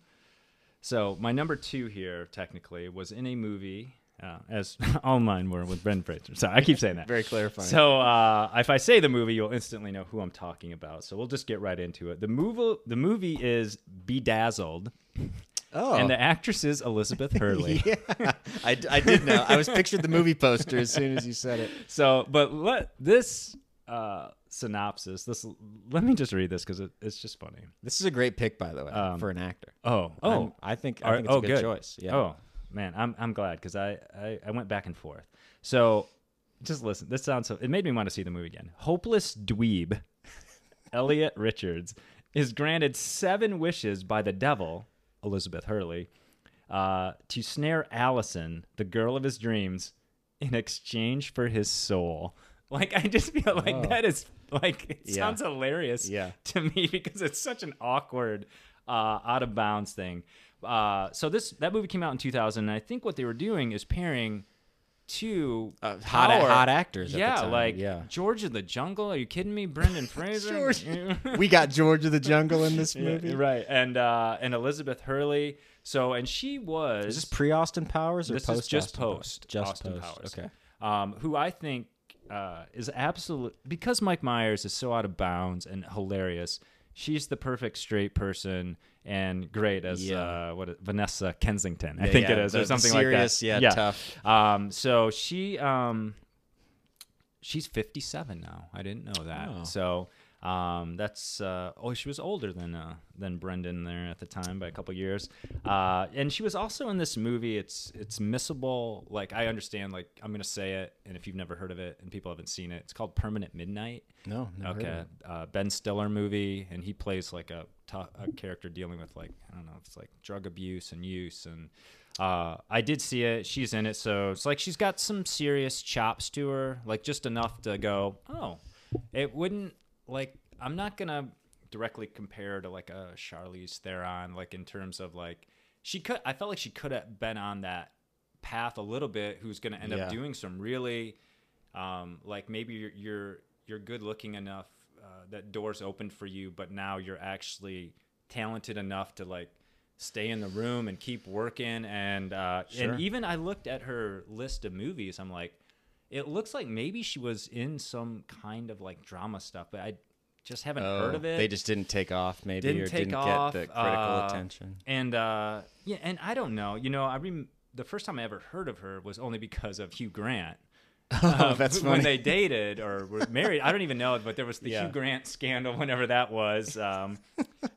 [SPEAKER 2] So my number two here, technically, was in a movie, uh, as <laughs> all mine were with Brendan Fraser. So I keep saying that.
[SPEAKER 1] Very clarifying.
[SPEAKER 2] So uh, if I say the movie, you'll instantly know who I'm talking about. So we'll just get right into it. The movie, the movie is Bedazzled,
[SPEAKER 1] oh,
[SPEAKER 2] and the actress is Elizabeth Hurley. <laughs>
[SPEAKER 1] yeah, I, I did know. I was pictured the movie poster as soon as you said it.
[SPEAKER 2] So, but let this uh, synopsis. This let me just read this because it, it's just funny.
[SPEAKER 1] This is a great pick, by the way,
[SPEAKER 2] Um,
[SPEAKER 1] for an actor.
[SPEAKER 2] Oh,
[SPEAKER 1] I'm-
[SPEAKER 2] oh,
[SPEAKER 1] I think I think it's
[SPEAKER 2] oh,
[SPEAKER 1] a good,
[SPEAKER 2] good.
[SPEAKER 1] choice. Yeah.
[SPEAKER 2] Oh man, I'm I'm glad because I, I I went back and forth. So just listen. This sounds so. It made me want to see the movie again. Hopeless dweeb, <laughs> Elliot Richards is granted seven wishes by the devil, Elizabeth Hurley, uh, to snare Allison, the girl of his dreams, in exchange for his soul. Like I just feel like
[SPEAKER 1] Oh.
[SPEAKER 2] that is like it
[SPEAKER 1] Yeah.
[SPEAKER 2] sounds hilarious
[SPEAKER 1] Yeah.
[SPEAKER 2] to me <laughs> because it's such an awkward, uh, out of bounds thing. Uh, so this that movie came out in 2000, and I think what they were doing is pairing two
[SPEAKER 1] Uh, hot- hot actors at the
[SPEAKER 2] Yeah, like
[SPEAKER 1] yeah.
[SPEAKER 2] George of the Jungle. Are you kidding me? Brendan <laughs> Fraser.
[SPEAKER 1] George- <laughs> we got George of the Jungle in this
[SPEAKER 2] Yeah,
[SPEAKER 1] movie.
[SPEAKER 2] right? And uh, and Elizabeth Hurley. So and she was
[SPEAKER 1] Is this pre Austin Powers or
[SPEAKER 2] this
[SPEAKER 1] post?
[SPEAKER 2] is just
[SPEAKER 1] Austin Powers?
[SPEAKER 2] post
[SPEAKER 1] Just
[SPEAKER 2] Austin
[SPEAKER 1] post.
[SPEAKER 2] Powers.
[SPEAKER 1] Okay.
[SPEAKER 2] Um, who I think uh, is absolute because Mike Myers is so out of bounds and hilarious. She's the perfect straight person and great as
[SPEAKER 1] Yeah.
[SPEAKER 2] uh, what Vanessa Kensington, I
[SPEAKER 1] Yeah,
[SPEAKER 2] think
[SPEAKER 1] yeah,
[SPEAKER 2] it is,
[SPEAKER 1] the-
[SPEAKER 2] or something
[SPEAKER 1] serious,
[SPEAKER 2] like that.
[SPEAKER 1] yeah, tough.
[SPEAKER 2] Um, so she um, she's 57 now. I didn't know that.
[SPEAKER 1] Oh.
[SPEAKER 2] So um, that's uh, oh, she was older than uh, than Brendan there at the time by a couple years. Uh, and she was also in this movie. It's it's missable. Like I understand. Like I'm gonna say it, and if you've never heard of it and people haven't seen it, it's called Permanent Midnight.
[SPEAKER 1] No. never heard of
[SPEAKER 2] Okay, uh, Ben Stiller movie, and he plays like a, a character dealing with like I don't know, it's like drug abuse and use, and uh, I did see it. She's in it, so it's like she's got some serious chops to her, like just enough to go, oh, it wouldn't like I'm not gonna directly compare to like a Charlize Theron, like in terms of like she could. I felt like she could have been on that path a little bit. Who's gonna end
[SPEAKER 1] Yeah.
[SPEAKER 2] up doing some really um, like maybe you're you're, you're good looking enough uh, that doors opened for you, but now you're actually talented enough to like stay in the room and keep working. And uh,
[SPEAKER 1] Sure.
[SPEAKER 2] and even I looked at her list of movies. I'm like, It looks like maybe she was in some kind of like drama stuff, but I just haven't heard of it.
[SPEAKER 1] Oh, They just didn't take off, maybe,
[SPEAKER 2] Didn't
[SPEAKER 1] or
[SPEAKER 2] take
[SPEAKER 1] didn't
[SPEAKER 2] off,
[SPEAKER 1] get the critical
[SPEAKER 2] uh,
[SPEAKER 1] attention.
[SPEAKER 2] and uh, yeah, and I don't know. You know, I rem- the first time I ever heard of her was only because of Hugh Grant. <laughs>
[SPEAKER 1] Oh,
[SPEAKER 2] Uh,
[SPEAKER 1] that's
[SPEAKER 2] when they <laughs> dated or were married. I don't even know, but there was the
[SPEAKER 1] Yeah.
[SPEAKER 2] Hugh Grant scandal, <laughs> whenever that was. Um,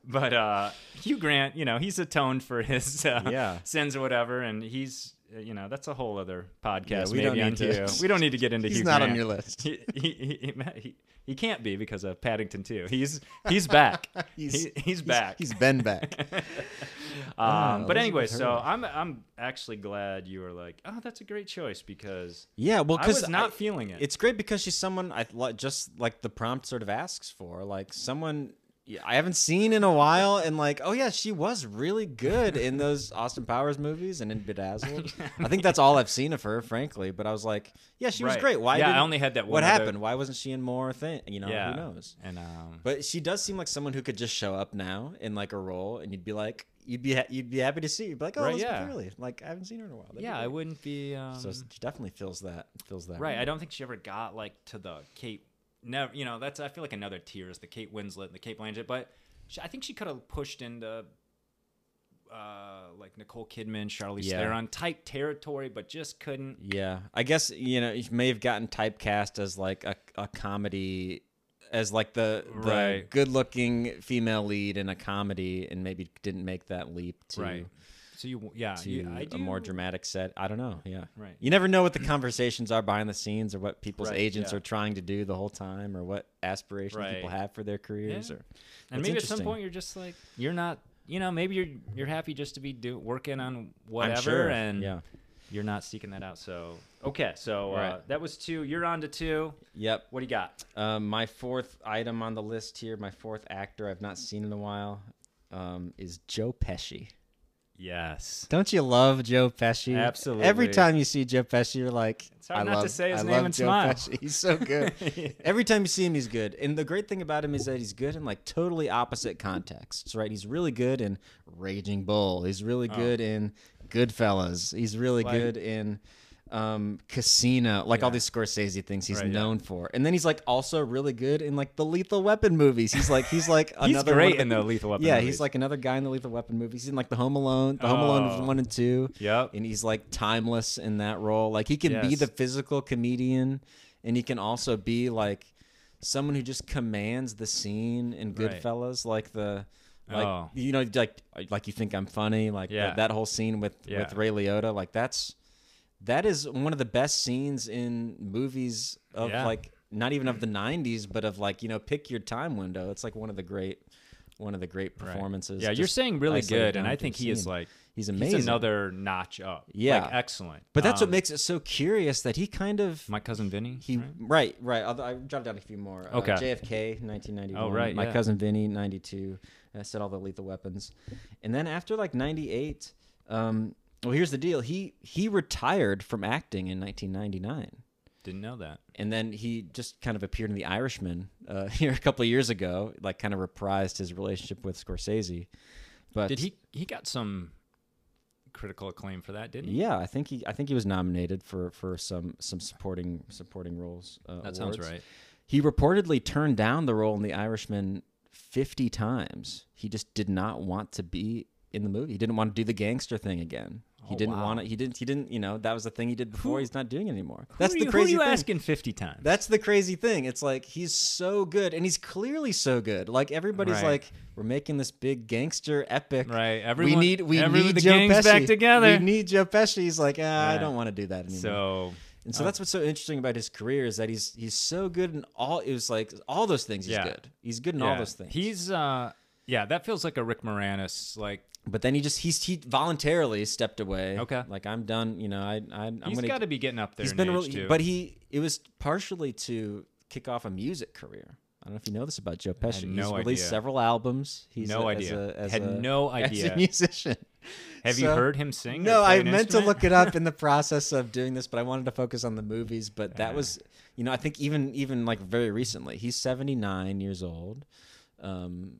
[SPEAKER 2] but uh, Hugh Grant, you know, he's atoned for his uh,
[SPEAKER 1] Yeah.
[SPEAKER 2] sins or whatever, and he's, you know, that's a whole other podcast.
[SPEAKER 1] we
[SPEAKER 2] maybe
[SPEAKER 1] don't need to-
[SPEAKER 2] We don't need to get into
[SPEAKER 1] He's
[SPEAKER 2] Hugh
[SPEAKER 1] not on your list.
[SPEAKER 2] He, he, he, he, he can't be because of Paddington too. He's he's back. <laughs>
[SPEAKER 1] He's-
[SPEAKER 2] He- he's back.
[SPEAKER 1] He's been back.
[SPEAKER 2] Um, <laughs> <laughs>
[SPEAKER 1] Oh,
[SPEAKER 2] but anyway, so I'm I'm actually glad you were like, oh, that's a great choice because
[SPEAKER 1] Yeah, well,
[SPEAKER 2] I
[SPEAKER 1] because
[SPEAKER 2] was not feeling it.
[SPEAKER 1] It's great because she's someone I just like the prompt sort of asks for, like someone yeah, I haven't seen in a while, and like, oh yeah, she was really good in those <laughs> Austin Powers movies and in Bedazzled. <laughs> I think that's all I've seen of her, frankly. But I was like, yeah, she was
[SPEAKER 2] Right.
[SPEAKER 1] great. Why?
[SPEAKER 2] Yeah, I
[SPEAKER 1] didn't-
[SPEAKER 2] only had that
[SPEAKER 1] What
[SPEAKER 2] one other-
[SPEAKER 1] happened? Why wasn't she in more thing? You know,
[SPEAKER 2] yeah,
[SPEAKER 1] who knows?
[SPEAKER 2] And um,
[SPEAKER 1] But she does seem like someone who could just show up now in like a role, and you'd be like, you'd be ha- you'd be happy to see. You'd be like, oh,
[SPEAKER 2] Right,
[SPEAKER 1] Elizabeth
[SPEAKER 2] yeah.
[SPEAKER 1] Hurley. Like I haven't seen her in a while. That'd be
[SPEAKER 2] yeah, I
[SPEAKER 1] great.
[SPEAKER 2] wouldn't be. Um,
[SPEAKER 1] So she definitely feels that feels that.
[SPEAKER 2] right. I don't think she ever got like to the Kate. Never. You know, that's I feel like another tier is the Kate Winslet and the Cate Blanchett, but she, I think she could have pushed into. Uh, like Nicole Kidman, Charlize
[SPEAKER 1] Yeah.
[SPEAKER 2] Theron type territory, but just couldn't.
[SPEAKER 1] Yeah, I guess you know you may have gotten typecast as like a, a comedy, as like the, the
[SPEAKER 2] Right.
[SPEAKER 1] good-looking female lead in a comedy, and maybe didn't make that leap to
[SPEAKER 2] Right. So you, yeah,
[SPEAKER 1] to
[SPEAKER 2] you, I do,
[SPEAKER 1] a more dramatic set. I don't know. Yeah,
[SPEAKER 2] Right.
[SPEAKER 1] You never know what the conversations are behind the scenes, or what people's
[SPEAKER 2] Right,
[SPEAKER 1] agents
[SPEAKER 2] yeah.
[SPEAKER 1] are trying to do the whole time, or what aspirations people have for their careers.
[SPEAKER 2] Yeah.
[SPEAKER 1] Or
[SPEAKER 2] And maybe at some point you're just like you're not. You know, maybe you're you're happy just to be do, working on whatever,
[SPEAKER 1] sure.
[SPEAKER 2] and
[SPEAKER 1] yeah.
[SPEAKER 2] you're not seeking that out. So okay, so uh,
[SPEAKER 1] Right.
[SPEAKER 2] that was two. You're on to two.
[SPEAKER 1] Yep.
[SPEAKER 2] What do you got?
[SPEAKER 1] Um, my fourth item on the list here, my fourth actor I've not seen in a while, um, is Joe Pesci.
[SPEAKER 2] Yes.
[SPEAKER 1] Don't you love Joe Pesci?
[SPEAKER 2] Absolutely.
[SPEAKER 1] Every time you see Joe Pesci, you're like,
[SPEAKER 2] It's hard
[SPEAKER 1] I
[SPEAKER 2] not to say his
[SPEAKER 1] I
[SPEAKER 2] name
[SPEAKER 1] love
[SPEAKER 2] and
[SPEAKER 1] Joe
[SPEAKER 2] smile.
[SPEAKER 1] Pesci. <laughs> He's so good. <laughs> Every time you see him, he's good. And the great thing about him is that he's good in like totally opposite contexts, right? He's really good in Raging Bull. He's really oh. good in Goodfellas. He's really
[SPEAKER 2] Oh. Like-
[SPEAKER 1] good in um casino like all these scorsese things he's
[SPEAKER 2] Right, yeah.
[SPEAKER 1] known for and then he's like also really good in like the lethal weapon movies he's like he's like <laughs>
[SPEAKER 2] He's
[SPEAKER 1] another
[SPEAKER 2] great
[SPEAKER 1] of
[SPEAKER 2] in the Lethal Weapon
[SPEAKER 1] yeah
[SPEAKER 2] movies.
[SPEAKER 1] he's like another guy in the lethal weapon movies he's in like the home alone the home alone
[SPEAKER 2] Oh.
[SPEAKER 1] one and two
[SPEAKER 2] Yep.
[SPEAKER 1] and he's like timeless in that role. Like he can be the physical comedian, and he can also be like someone who just commands the scene in
[SPEAKER 2] Right.
[SPEAKER 1] Goodfellas, like the like
[SPEAKER 2] Oh.
[SPEAKER 1] you know like like you think I'm funny, like
[SPEAKER 2] Yeah.
[SPEAKER 1] that, that whole scene with
[SPEAKER 2] Yeah.
[SPEAKER 1] with Ray Liotta, like that's that is one of the best scenes in movies of
[SPEAKER 2] Yeah.
[SPEAKER 1] like not even of the 90s but of like you know pick your time window it's like one of the great one of the great
[SPEAKER 2] Right.
[SPEAKER 1] performances
[SPEAKER 2] Yeah, you're saying really good, and I think he is like
[SPEAKER 1] he's
[SPEAKER 2] he's
[SPEAKER 1] amazing
[SPEAKER 2] another notch up.
[SPEAKER 1] Yeah.
[SPEAKER 2] like, excellent.
[SPEAKER 1] but that's what
[SPEAKER 2] Um,
[SPEAKER 1] makes it so curious that he kind of
[SPEAKER 2] my cousin Vinny.
[SPEAKER 1] he
[SPEAKER 2] right?
[SPEAKER 1] right right. I'll, I jotted down a few more. Uh,
[SPEAKER 2] Okay.
[SPEAKER 1] JFK, 1991.
[SPEAKER 2] Oh, right,
[SPEAKER 1] My
[SPEAKER 2] yeah.
[SPEAKER 1] cousin Vinny, 92. I said all the lethal weapons, and then after like 98. Um, well, here's the deal. He he retired from acting in 1999.
[SPEAKER 2] didn't know that.
[SPEAKER 1] And then he just kind of appeared in The Irishman uh, <laughs> here a couple of years ago, like kind of reprised his relationship with Scorsese. But
[SPEAKER 2] Did he? He got some critical acclaim for that, didn't he?
[SPEAKER 1] Yeah, I think he I think he was nominated for for some some supporting supporting roles. Uh,
[SPEAKER 2] that sounds right.
[SPEAKER 1] He reportedly turned down the role in The Irishman 50 times. He just did not want to be in the movie. He didn't want to do the gangster thing again. He
[SPEAKER 2] Oh,
[SPEAKER 1] didn't
[SPEAKER 2] wow.
[SPEAKER 1] want to. He didn't. He didn't. You know, that was the thing he did before.
[SPEAKER 2] Who-
[SPEAKER 1] He's not doing it anymore. That's the
[SPEAKER 2] you,
[SPEAKER 1] crazy
[SPEAKER 2] Who are you
[SPEAKER 1] thing.
[SPEAKER 2] asking fifty times?
[SPEAKER 1] That's the crazy thing. It's like he's so good, and he's clearly so good. Like everybody's
[SPEAKER 2] Right.
[SPEAKER 1] like, we're making this big gangster epic.
[SPEAKER 2] Right, Everyone.
[SPEAKER 1] we need we need Joe Pesci.
[SPEAKER 2] back together.
[SPEAKER 1] We need Joe Pesci. He's like, ah, I don't want to do that anymore.
[SPEAKER 2] so
[SPEAKER 1] And so that's what's so interesting about his career is that he's he's so good in all. It was like all those things. He's
[SPEAKER 2] Yeah.
[SPEAKER 1] good. He's good in all those things.
[SPEAKER 2] He's uh yeah, that feels like a Rick Moranis like
[SPEAKER 1] but then he just he's he voluntarily stepped away.
[SPEAKER 2] Okay.
[SPEAKER 1] like I'm done. You know, I, I I'm
[SPEAKER 2] he's
[SPEAKER 1] gonna.
[SPEAKER 2] got to be getting up there.
[SPEAKER 1] he's
[SPEAKER 2] in
[SPEAKER 1] been
[SPEAKER 2] age
[SPEAKER 1] really,
[SPEAKER 2] too.
[SPEAKER 1] but he it was partially to kick off a music career. I don't know if you know this about Joe Pesci.
[SPEAKER 2] had no
[SPEAKER 1] he's released
[SPEAKER 2] idea.
[SPEAKER 1] several albums. He's
[SPEAKER 2] No
[SPEAKER 1] a,
[SPEAKER 2] idea.
[SPEAKER 1] As a, as
[SPEAKER 2] Had
[SPEAKER 1] a-
[SPEAKER 2] no <laughs>
[SPEAKER 1] as
[SPEAKER 2] idea.
[SPEAKER 1] a musician.
[SPEAKER 2] have you heard him sing?
[SPEAKER 1] No, I
[SPEAKER 2] an
[SPEAKER 1] meant to look it up in the <laughs> process of doing this, but I wanted to focus on the movies. But that was, you know, I think even even like very recently, he's seventy nine years old. Um,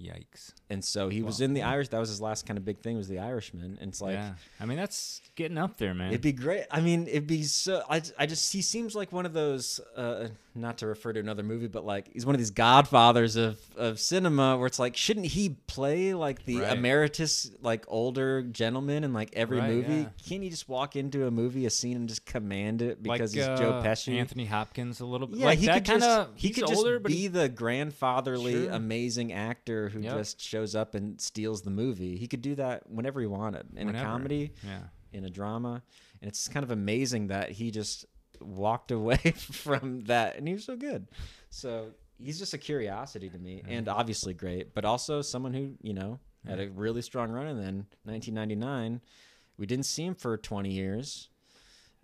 [SPEAKER 2] Yikes.
[SPEAKER 1] and so he was in the. Irish. That was his last kind of big thing was the Irishman, and it's like.
[SPEAKER 2] yeah. I mean, that's getting up there, man.
[SPEAKER 1] It'd be great. I mean, it'd be so. I, I just he seems like one of those. Uh, not to refer to another movie, but like he's one of these godfathers of of cinema, where it's like, shouldn't he play like the
[SPEAKER 2] Right.
[SPEAKER 1] emeritus, like older gentleman in like every
[SPEAKER 2] Right,
[SPEAKER 1] movie?
[SPEAKER 2] yeah.
[SPEAKER 1] Can't he just walk into a movie, a scene, and just command it because
[SPEAKER 2] like,
[SPEAKER 1] he's Joe
[SPEAKER 2] uh,
[SPEAKER 1] Pesci?
[SPEAKER 2] Anthony Hopkins a little bit.
[SPEAKER 1] Yeah,
[SPEAKER 2] like
[SPEAKER 1] he
[SPEAKER 2] that
[SPEAKER 1] could
[SPEAKER 2] kind
[SPEAKER 1] just
[SPEAKER 2] of.
[SPEAKER 1] he could just
[SPEAKER 2] older, but
[SPEAKER 1] be the grandfatherly,
[SPEAKER 2] Sure.
[SPEAKER 1] amazing actor who
[SPEAKER 2] Yep.
[SPEAKER 1] just shows up and steals the movie. He could do that whenever he wanted in
[SPEAKER 2] Whenever.
[SPEAKER 1] a comedy
[SPEAKER 2] yeah.
[SPEAKER 1] in a drama and it's kind of amazing that he just walked <laughs> away from that and he was so good so he's just a curiosity to me and obviously great but also someone who you know had a really strong run and then 1999 we didn't see him for 20 years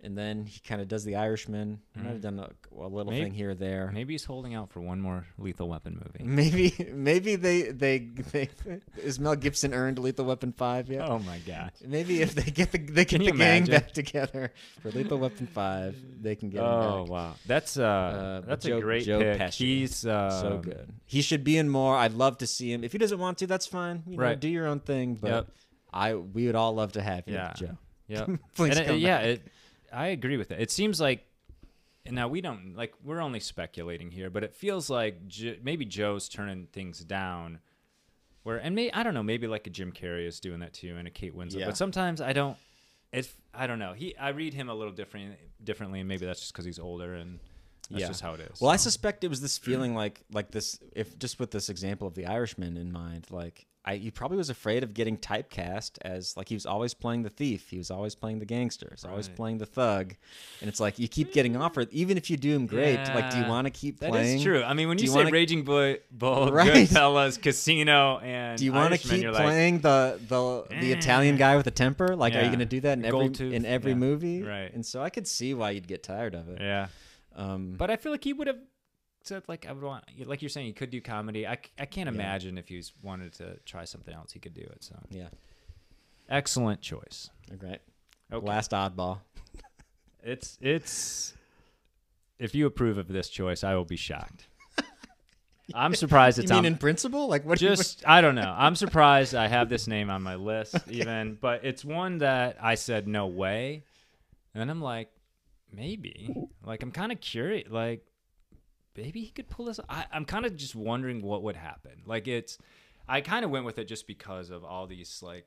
[SPEAKER 1] and then he kind of does the irishman he might have done a, a little
[SPEAKER 2] Maybe-
[SPEAKER 1] thing here or there
[SPEAKER 2] Maybe he's holding out for one more Lethal Weapon movie.
[SPEAKER 1] maybe <laughs> maybe they they, they is mel gibson earned lethal weapon 5 yet
[SPEAKER 2] Oh my gosh.
[SPEAKER 1] Maybe if they get the they get the gang
[SPEAKER 2] imagine?
[SPEAKER 1] back together for Lethal Weapon Five, they can get him
[SPEAKER 2] Oh wow, that's uh,
[SPEAKER 1] Uh,
[SPEAKER 2] that's
[SPEAKER 1] Joe-
[SPEAKER 2] a great
[SPEAKER 1] Joe
[SPEAKER 2] pick.
[SPEAKER 1] Pesci.
[SPEAKER 2] He's uh,
[SPEAKER 1] so good. He should be in more. I'd love to see him. If he doesn't want to, that's fine. You know,
[SPEAKER 2] Right.
[SPEAKER 1] do your own thing. But
[SPEAKER 2] Yep.
[SPEAKER 1] I we would all love to have you,
[SPEAKER 2] Yeah.
[SPEAKER 1] Joe.
[SPEAKER 2] Yeah, <laughs>
[SPEAKER 1] Please
[SPEAKER 2] And it- yeah, it, I agree with it. It seems like now we don't like we're only speculating here, but it feels like J- maybe Joe's turning things down. Where and may I don't know, maybe like a Jim Carrey is doing that too, and a Kate Winslet.
[SPEAKER 1] Yeah.
[SPEAKER 2] But sometimes I don't. It's I don't know. He I read him a little different differently, and maybe that's just because he's older and that's
[SPEAKER 1] Yeah.
[SPEAKER 2] just how it is.
[SPEAKER 1] Well, I suspect it was this feeling like like this. If just with this example of the Irishman in mind, like I, he probably was afraid of getting typecast as like he was always playing the thief, he was always playing the gangster, he was always playing the thug, and it's like you keep getting offered, even if you do him great. Like, do you want to keep
[SPEAKER 2] That
[SPEAKER 1] playing?
[SPEAKER 2] is true. I mean, when
[SPEAKER 1] Do
[SPEAKER 2] you,
[SPEAKER 1] you
[SPEAKER 2] say
[SPEAKER 1] wanna-
[SPEAKER 2] Raging Bull, Bull <laughs>
[SPEAKER 1] Right.
[SPEAKER 2] Goodfellas, Casino, and
[SPEAKER 1] Do you want to keep
[SPEAKER 2] you're like,
[SPEAKER 1] playing the the the
[SPEAKER 2] Eh.
[SPEAKER 1] Italian guy with a temper? Like, are you going to do that in every in every
[SPEAKER 2] yeah.
[SPEAKER 1] movie?
[SPEAKER 2] Right.
[SPEAKER 1] And so I could see why you'd get tired of it.
[SPEAKER 2] yeah.
[SPEAKER 1] Um,
[SPEAKER 2] But I feel like he would have said like I would want like you're saying he could do comedy. I, I can't imagine if he's wanted to try something else he could do it. So
[SPEAKER 1] yeah,
[SPEAKER 2] excellent choice.
[SPEAKER 1] great.
[SPEAKER 2] Okay.
[SPEAKER 1] Last oddball. <laughs>
[SPEAKER 2] It's it's if you approve of this choice, I will be shocked. <laughs> I'm surprised
[SPEAKER 1] You
[SPEAKER 2] it's
[SPEAKER 1] mean
[SPEAKER 2] on
[SPEAKER 1] in principle? Like, what?
[SPEAKER 2] just I don't know. I'm surprised I have this name on my <laughs> list even, but it's one that I said no way. And I'm like maybe. Like I'm kind of curious like maybe he could pull this I, I'm kind of just wondering what would happen. Like it's I kind of went with it just because of all these like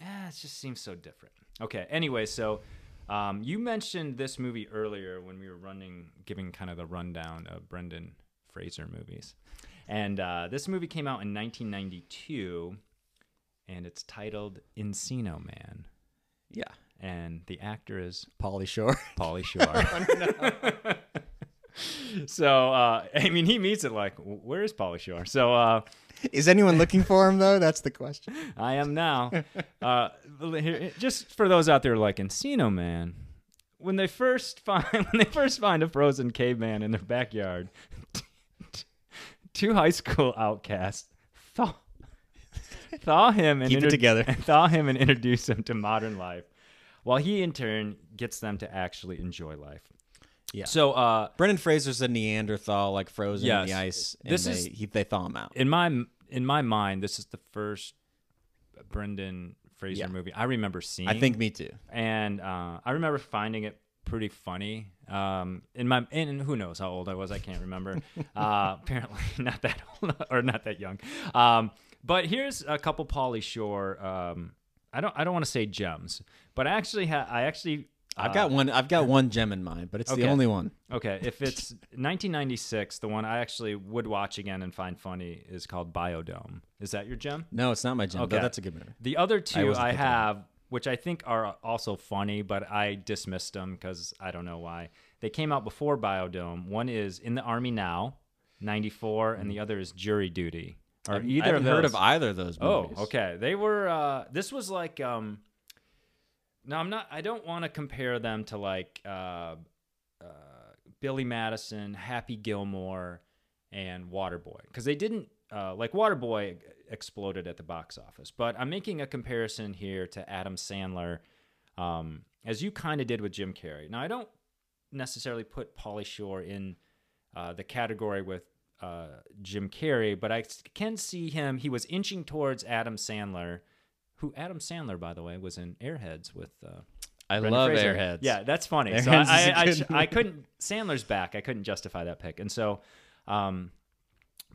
[SPEAKER 2] eh, it just seems so different. Okay, anyway, so um, you mentioned this movie earlier when we were running, giving kind of the rundown of Brendan Fraser movies. And uh, this movie came out in 1992, and it's titled Encino Man.
[SPEAKER 1] yeah,
[SPEAKER 2] And the actor is
[SPEAKER 1] Pauly Shore.
[SPEAKER 2] Pauly Shore. <laughs> <laughs> so, uh, <laughs> I mean, he meets it like, where is Pauly Shore? So, uh,
[SPEAKER 1] Is anyone looking for him though? That's the question.
[SPEAKER 2] I am now. Uh, here, just for those out there like Encino Man, when they first <laughs> find when they first find a frozen caveman in their backyard, <laughs> two high school outcasts thaw, thaw him and
[SPEAKER 1] Keep it
[SPEAKER 2] inter-
[SPEAKER 1] together.
[SPEAKER 2] thaw him and introduce him to modern life, while he in turn gets them to actually enjoy life.
[SPEAKER 1] Yeah.
[SPEAKER 2] So, uh,
[SPEAKER 1] Brendan Fraser's a Neanderthal, like frozen in the ice. And
[SPEAKER 2] This
[SPEAKER 1] they,
[SPEAKER 2] is-
[SPEAKER 1] he, they thaw him out.
[SPEAKER 2] in my in my mind, this is the first Brendan Fraser
[SPEAKER 1] Yeah.
[SPEAKER 2] movie I remember seeing.
[SPEAKER 1] I think me too.
[SPEAKER 2] and uh, I remember finding it pretty funny. Um, in my and who knows how old I was, I can't remember. <laughs> uh, apparently <laughs> not that old or not that young. Um, but here's a couple Pauly Shore. Um, I don't I don't want to say gems, but I actually ha- I actually
[SPEAKER 1] I've
[SPEAKER 2] uh,
[SPEAKER 1] got one. I've got one gem in mind, but it's
[SPEAKER 2] okay.
[SPEAKER 1] the only one.
[SPEAKER 2] Okay, if it's 1996, the one I actually would watch again and find funny is called Biodome. Is that your gem?
[SPEAKER 1] No, it's not my gem.
[SPEAKER 2] Okay.
[SPEAKER 1] That's a good movie.
[SPEAKER 2] The other two I,
[SPEAKER 1] of
[SPEAKER 2] have, which I think are also funny, but I dismissed them because I don't know why. They came out before Biodome. One is In the Army Now, 94, and the other is Jury Duty. Or
[SPEAKER 1] I've-
[SPEAKER 2] either
[SPEAKER 1] I haven't
[SPEAKER 2] of
[SPEAKER 1] heard of either of those
[SPEAKER 2] Oh, okay. They were. Uh, this was like. Um, no, I'm not. I don't want to compare them to like uh, uh, Billy Madison, Happy Gilmore, and Waterboy because they didn't uh, like Waterboy exploded at the box office. But I'm making a comparison here to Adam Sandler, um, as you kind of did with Jim Carrey. Now I don't necessarily put Pauly Shore in uh, the category with uh, Jim Carrey, but I can see him. He was inching towards Adam Sandler, who Adam Sandler, by the way, was in Airheads with. Uh,
[SPEAKER 1] I love
[SPEAKER 2] Fraser.
[SPEAKER 1] Airheads.
[SPEAKER 2] Yeah, that's funny. so
[SPEAKER 1] Airheads
[SPEAKER 2] I,
[SPEAKER 1] a
[SPEAKER 2] I, I, sh- I couldn't. Sandler's back. I couldn't justify that pick, and so, um,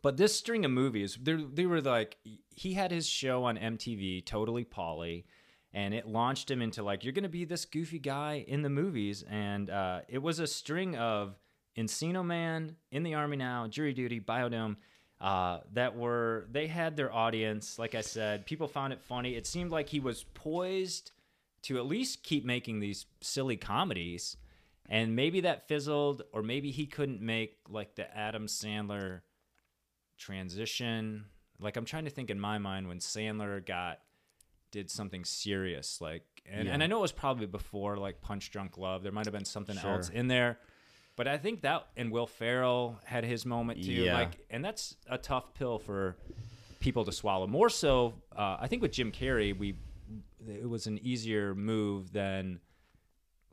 [SPEAKER 2] but this string of movies, they they were like he had his show on MTV, Totally Pauly, and it launched him into like you're gonna be this goofy guy in the movies, and uh, it was a string of Encino Man, In the Army Now, Jury Duty, Biodome. Uh, that were they had their audience. Like I said, people found it funny. It seemed like he was poised to at least keep making these silly comedies and maybe that fizzled or maybe he couldn't make like the Adam Sandler transition like I'm trying to think in my mind when Sandler got did something serious like and,
[SPEAKER 1] Yeah.
[SPEAKER 2] and I know it was probably before like Punch Drunk Love there might have been something
[SPEAKER 1] Sure.
[SPEAKER 2] else in there but I think that and Will Ferrell had his moment too
[SPEAKER 1] Yeah.
[SPEAKER 2] like and that's a tough pill for people to swallow more so uh, I think with Jim Carrey we it was an easier move than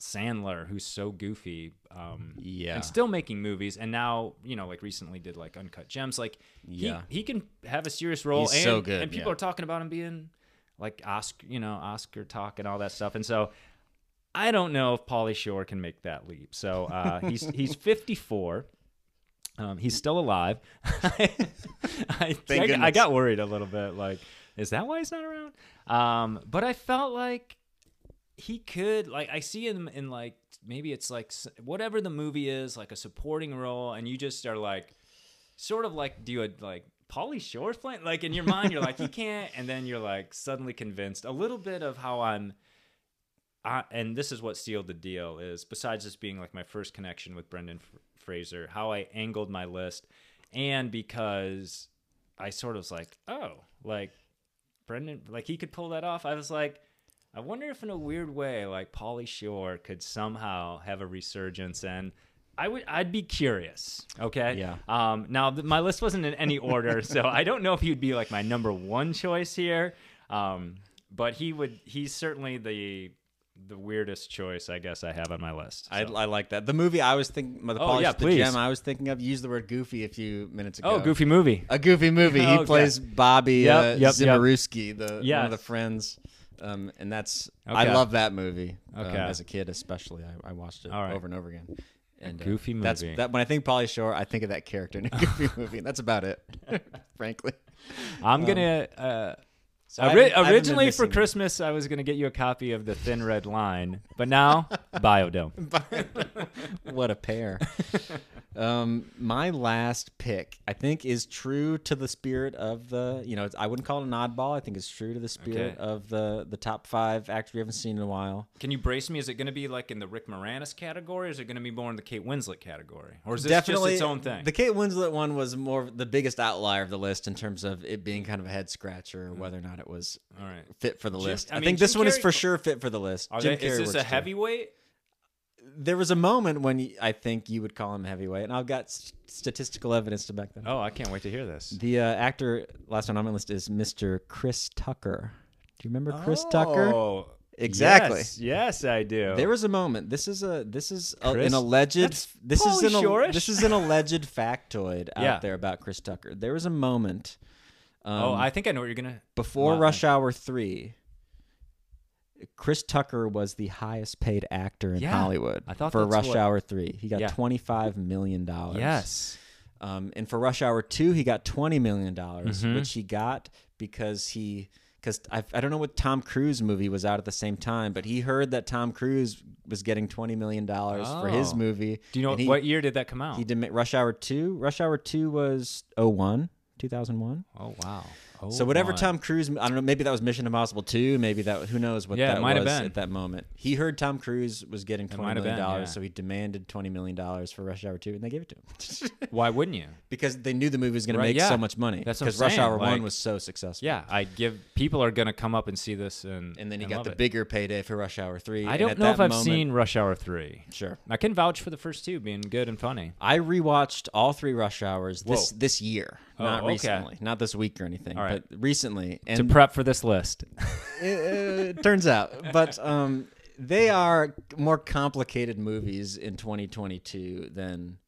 [SPEAKER 2] Sandler, who's so goofy, um,
[SPEAKER 1] Yeah.
[SPEAKER 2] and still making movies, and now you know, like recently did like Uncut Gems. Like,
[SPEAKER 1] Yeah.
[SPEAKER 2] he he can have a serious role,
[SPEAKER 1] He's
[SPEAKER 2] and,
[SPEAKER 1] so good,
[SPEAKER 2] and people
[SPEAKER 1] yeah.
[SPEAKER 2] are talking about him being like Oscar, you know, Oscar talk and all that stuff, and so. I don't know if Pauly Shore can make that leap. So uh, he's <laughs> he's 54. Um, he's still alive. <laughs> I, I, I, I got worried a little bit. Like, is that why he's not around? Um, but I felt like he could. Like, I see him in like maybe it's like whatever the movie is, like a supporting role, and you just are like, sort of like, do you like Pauly Shore's playing? Like in your mind, you're like, he can't, and then you're like suddenly convinced. A little bit of how I'm. I, and this is what sealed the deal is besides this being like my first connection with Brendan F- Fraser, how I angled my list, and because I sort of was like, oh, like Brendan, like he could pull that off. I was like, I wonder if in a weird way, like Pauly Shore could somehow have a resurgence and. I would, I'd be curious. Okay.
[SPEAKER 1] Yeah.
[SPEAKER 2] Um. Now, th- my list wasn't in any order, <laughs> so I don't know if he'd be like my number one choice here. Um. But he would. He's certainly the the weirdest choice I guess I have on my list.
[SPEAKER 1] I,
[SPEAKER 2] so.
[SPEAKER 1] I like that. The movie I was thinking, the
[SPEAKER 2] Oh,
[SPEAKER 1] Polish
[SPEAKER 2] yeah,
[SPEAKER 1] the. Gem I was thinking of used the word goofy a few minutes ago.
[SPEAKER 2] oh, goofy movie.
[SPEAKER 1] A goofy movie. He <laughs>
[SPEAKER 2] Okay.
[SPEAKER 1] plays Bobby
[SPEAKER 2] Yep,
[SPEAKER 1] uh,
[SPEAKER 2] yep, yep.
[SPEAKER 1] The one of the friends. Um, and that's I love that movie. um, as a kid, especially, I, I watched it
[SPEAKER 2] right.
[SPEAKER 1] over and over again. And uh,
[SPEAKER 2] goofy
[SPEAKER 1] That's
[SPEAKER 2] movie.
[SPEAKER 1] that. When I think Pauly Shore, I think of that character in a goofy <laughs> movie. And that's about it, <laughs> frankly.
[SPEAKER 2] I'm gonna. Uh,
[SPEAKER 1] So
[SPEAKER 2] ori-
[SPEAKER 1] haven't- I haven't been
[SPEAKER 2] originally for Christmas, I was gonna get you a copy of the Thin Red Line, but now <laughs> Bio-Dome. <laughs>
[SPEAKER 1] what a pair. um, my last pick, I think, is true to the spirit of the. You know, it's, I wouldn't call it an oddball. I think it's true to the spirit
[SPEAKER 2] Okay.
[SPEAKER 1] of the the top five actors we haven't seen in a while.
[SPEAKER 2] Can you brace me? Is it gonna be like in the Rick Moranis category, or is it gonna be more in the Kate Winslet category, or is this
[SPEAKER 1] Definitely
[SPEAKER 2] just its own thing?
[SPEAKER 1] The Kate Winslet one was more the biggest outlier of the list in terms of it being kind of a head scratcher, or whether or not it was
[SPEAKER 2] All right.
[SPEAKER 1] fit for the.
[SPEAKER 2] Jim-
[SPEAKER 1] list.
[SPEAKER 2] I
[SPEAKER 1] I,
[SPEAKER 2] mean,
[SPEAKER 1] think this
[SPEAKER 2] Jim
[SPEAKER 1] one is
[SPEAKER 2] Carrey-
[SPEAKER 1] for sure fit for the list.
[SPEAKER 2] Are
[SPEAKER 1] Jim
[SPEAKER 2] they, is this
[SPEAKER 1] works
[SPEAKER 2] a
[SPEAKER 1] too.
[SPEAKER 2] heavyweight?
[SPEAKER 1] There was a moment when y- I think you would call him heavyweight, and I've got s- statistical evidence to back that. up.
[SPEAKER 2] Oh, I can't wait to hear this.
[SPEAKER 1] The uh, actor last one on my list is Mr. Chris Tucker. Do you remember Chris Tucker?
[SPEAKER 2] Oh,
[SPEAKER 1] Exactly.
[SPEAKER 2] Yes, yes, I do.
[SPEAKER 1] There was a moment. This is a this is a,
[SPEAKER 2] Chris?
[SPEAKER 1] an alleged
[SPEAKER 2] That's
[SPEAKER 1] this is
[SPEAKER 2] Pauly
[SPEAKER 1] an al-
[SPEAKER 2] Shore-ish.
[SPEAKER 1] this is an alleged <laughs> factoid out
[SPEAKER 2] Yeah.
[SPEAKER 1] there about Chris Tucker. There was a moment um,
[SPEAKER 2] oh, I think I know what you're gonna.
[SPEAKER 1] before
[SPEAKER 2] Wow.
[SPEAKER 1] Rush Hour 3 Chris Tucker was the highest paid actor in
[SPEAKER 2] Yeah,
[SPEAKER 1] Hollywood
[SPEAKER 2] I thought
[SPEAKER 1] for Rush
[SPEAKER 2] what-
[SPEAKER 1] Hour 3. He got
[SPEAKER 2] Yeah.
[SPEAKER 1] 25 million dollars.
[SPEAKER 2] Yes.
[SPEAKER 1] Um, and for Rush Hour 2, he got $20 million,
[SPEAKER 2] Mhm.
[SPEAKER 1] which he got because he. Because I, I don't know what Tom Cruise movie was out at the same time, but he heard that Tom Cruise was getting $20 million for his
[SPEAKER 2] Oh.
[SPEAKER 1] movie.
[SPEAKER 2] Do you know
[SPEAKER 1] he,
[SPEAKER 2] what year did that come out?
[SPEAKER 1] He did Rush Hour 2. Rush Hour 2 was 01, 2001.
[SPEAKER 2] oh wow. Oh,
[SPEAKER 1] So whatever
[SPEAKER 2] my.
[SPEAKER 1] Tom Cruise, I don't know, maybe that was Mission Impossible 2, maybe that who knows what
[SPEAKER 2] Yeah,
[SPEAKER 1] that
[SPEAKER 2] might have
[SPEAKER 1] was
[SPEAKER 2] been.
[SPEAKER 1] at that moment. He heard Tom Cruise was getting twenty
[SPEAKER 2] have
[SPEAKER 1] million dollars,
[SPEAKER 2] yeah.
[SPEAKER 1] so he demanded twenty million dollars for Rush Hour 2, and they gave it to him <laughs>
[SPEAKER 2] Why wouldn't you?
[SPEAKER 1] because they knew the movie was going
[SPEAKER 2] Right,
[SPEAKER 1] to make
[SPEAKER 2] yeah.
[SPEAKER 1] so much money.
[SPEAKER 2] That's
[SPEAKER 1] because Rush Hour
[SPEAKER 2] like-
[SPEAKER 1] One was so successful.
[SPEAKER 2] Yeah, I give people are gonna come up and see this and
[SPEAKER 1] and then you
[SPEAKER 2] and
[SPEAKER 1] got the
[SPEAKER 2] it.
[SPEAKER 1] bigger payday for Rush Hour Three.
[SPEAKER 2] I don't know if I've
[SPEAKER 1] moment-
[SPEAKER 2] seen Rush Hour three.
[SPEAKER 1] Sure.
[SPEAKER 2] I can vouch for the first two being good and funny.
[SPEAKER 1] I rewatched all three Rush Hours this
[SPEAKER 2] Whoa.
[SPEAKER 1] this year,
[SPEAKER 2] Oh,
[SPEAKER 1] not
[SPEAKER 2] okay.
[SPEAKER 1] recently, not this week or anything,
[SPEAKER 2] All right.
[SPEAKER 1] but recently.
[SPEAKER 2] to prep for this list. <laughs>
[SPEAKER 1] it, it turns out, but um, they are more complicated movies in 2022 than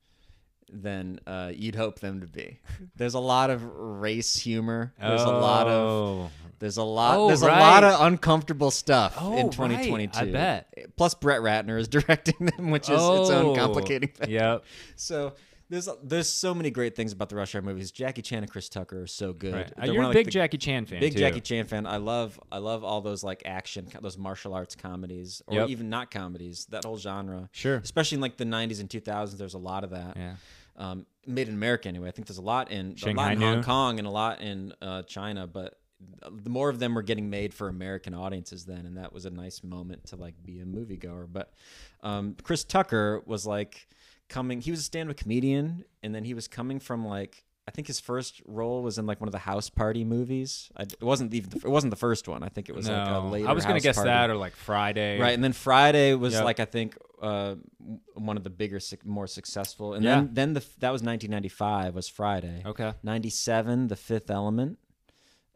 [SPEAKER 1] than uh, you'd hope them to be. There's a lot of race humor. There's a lot of
[SPEAKER 2] Oh.
[SPEAKER 1] there's a lot
[SPEAKER 2] Oh,
[SPEAKER 1] there's a lot of uncomfortable stuff
[SPEAKER 2] Oh,
[SPEAKER 1] in
[SPEAKER 2] right.
[SPEAKER 1] 2022.
[SPEAKER 2] I bet.
[SPEAKER 1] Plus Brett Ratner is <laughs> directing them, which is its own
[SPEAKER 2] Oh.
[SPEAKER 1] complicating thing.
[SPEAKER 2] Yep.
[SPEAKER 1] So there's there's so many great things about the Rush Hour movies. Jackie Chan and Chris Tucker are so good.
[SPEAKER 2] Right. Uh, You're a
[SPEAKER 1] of,
[SPEAKER 2] big
[SPEAKER 1] the-
[SPEAKER 2] Jackie Chan fan.
[SPEAKER 1] Big
[SPEAKER 2] too.
[SPEAKER 1] Jackie Chan fan. I love I love all those like action, those martial arts comedies, or
[SPEAKER 2] Yep.
[SPEAKER 1] even not comedies. That whole genre,
[SPEAKER 2] Sure.
[SPEAKER 1] especially in like the '90s and 2000s. There's a lot of that.
[SPEAKER 2] Yeah.
[SPEAKER 1] Um, made in America anyway. I think there's a lot in a lot in Hong Kong and a lot in uh, China, but the more of them were getting made for American audiences then, and that was a nice moment to like be a moviegoer. But um, Chris Tucker was like coming. He was a stand-up comedian, and then he was coming from like I think his first role was in like one of the House Party movies. I, it wasn't even the, it wasn't the first one. I think it was like a
[SPEAKER 2] No,
[SPEAKER 1] later.
[SPEAKER 2] I was gonna guess
[SPEAKER 1] Party.
[SPEAKER 2] that or like Friday.
[SPEAKER 1] Right, and then Friday was
[SPEAKER 2] Yep.
[SPEAKER 1] like I think uh, one of the bigger, more successful, and
[SPEAKER 2] Yeah.
[SPEAKER 1] then then the that was 1995 was Friday.
[SPEAKER 2] Okay.
[SPEAKER 1] 97, The Fifth Element.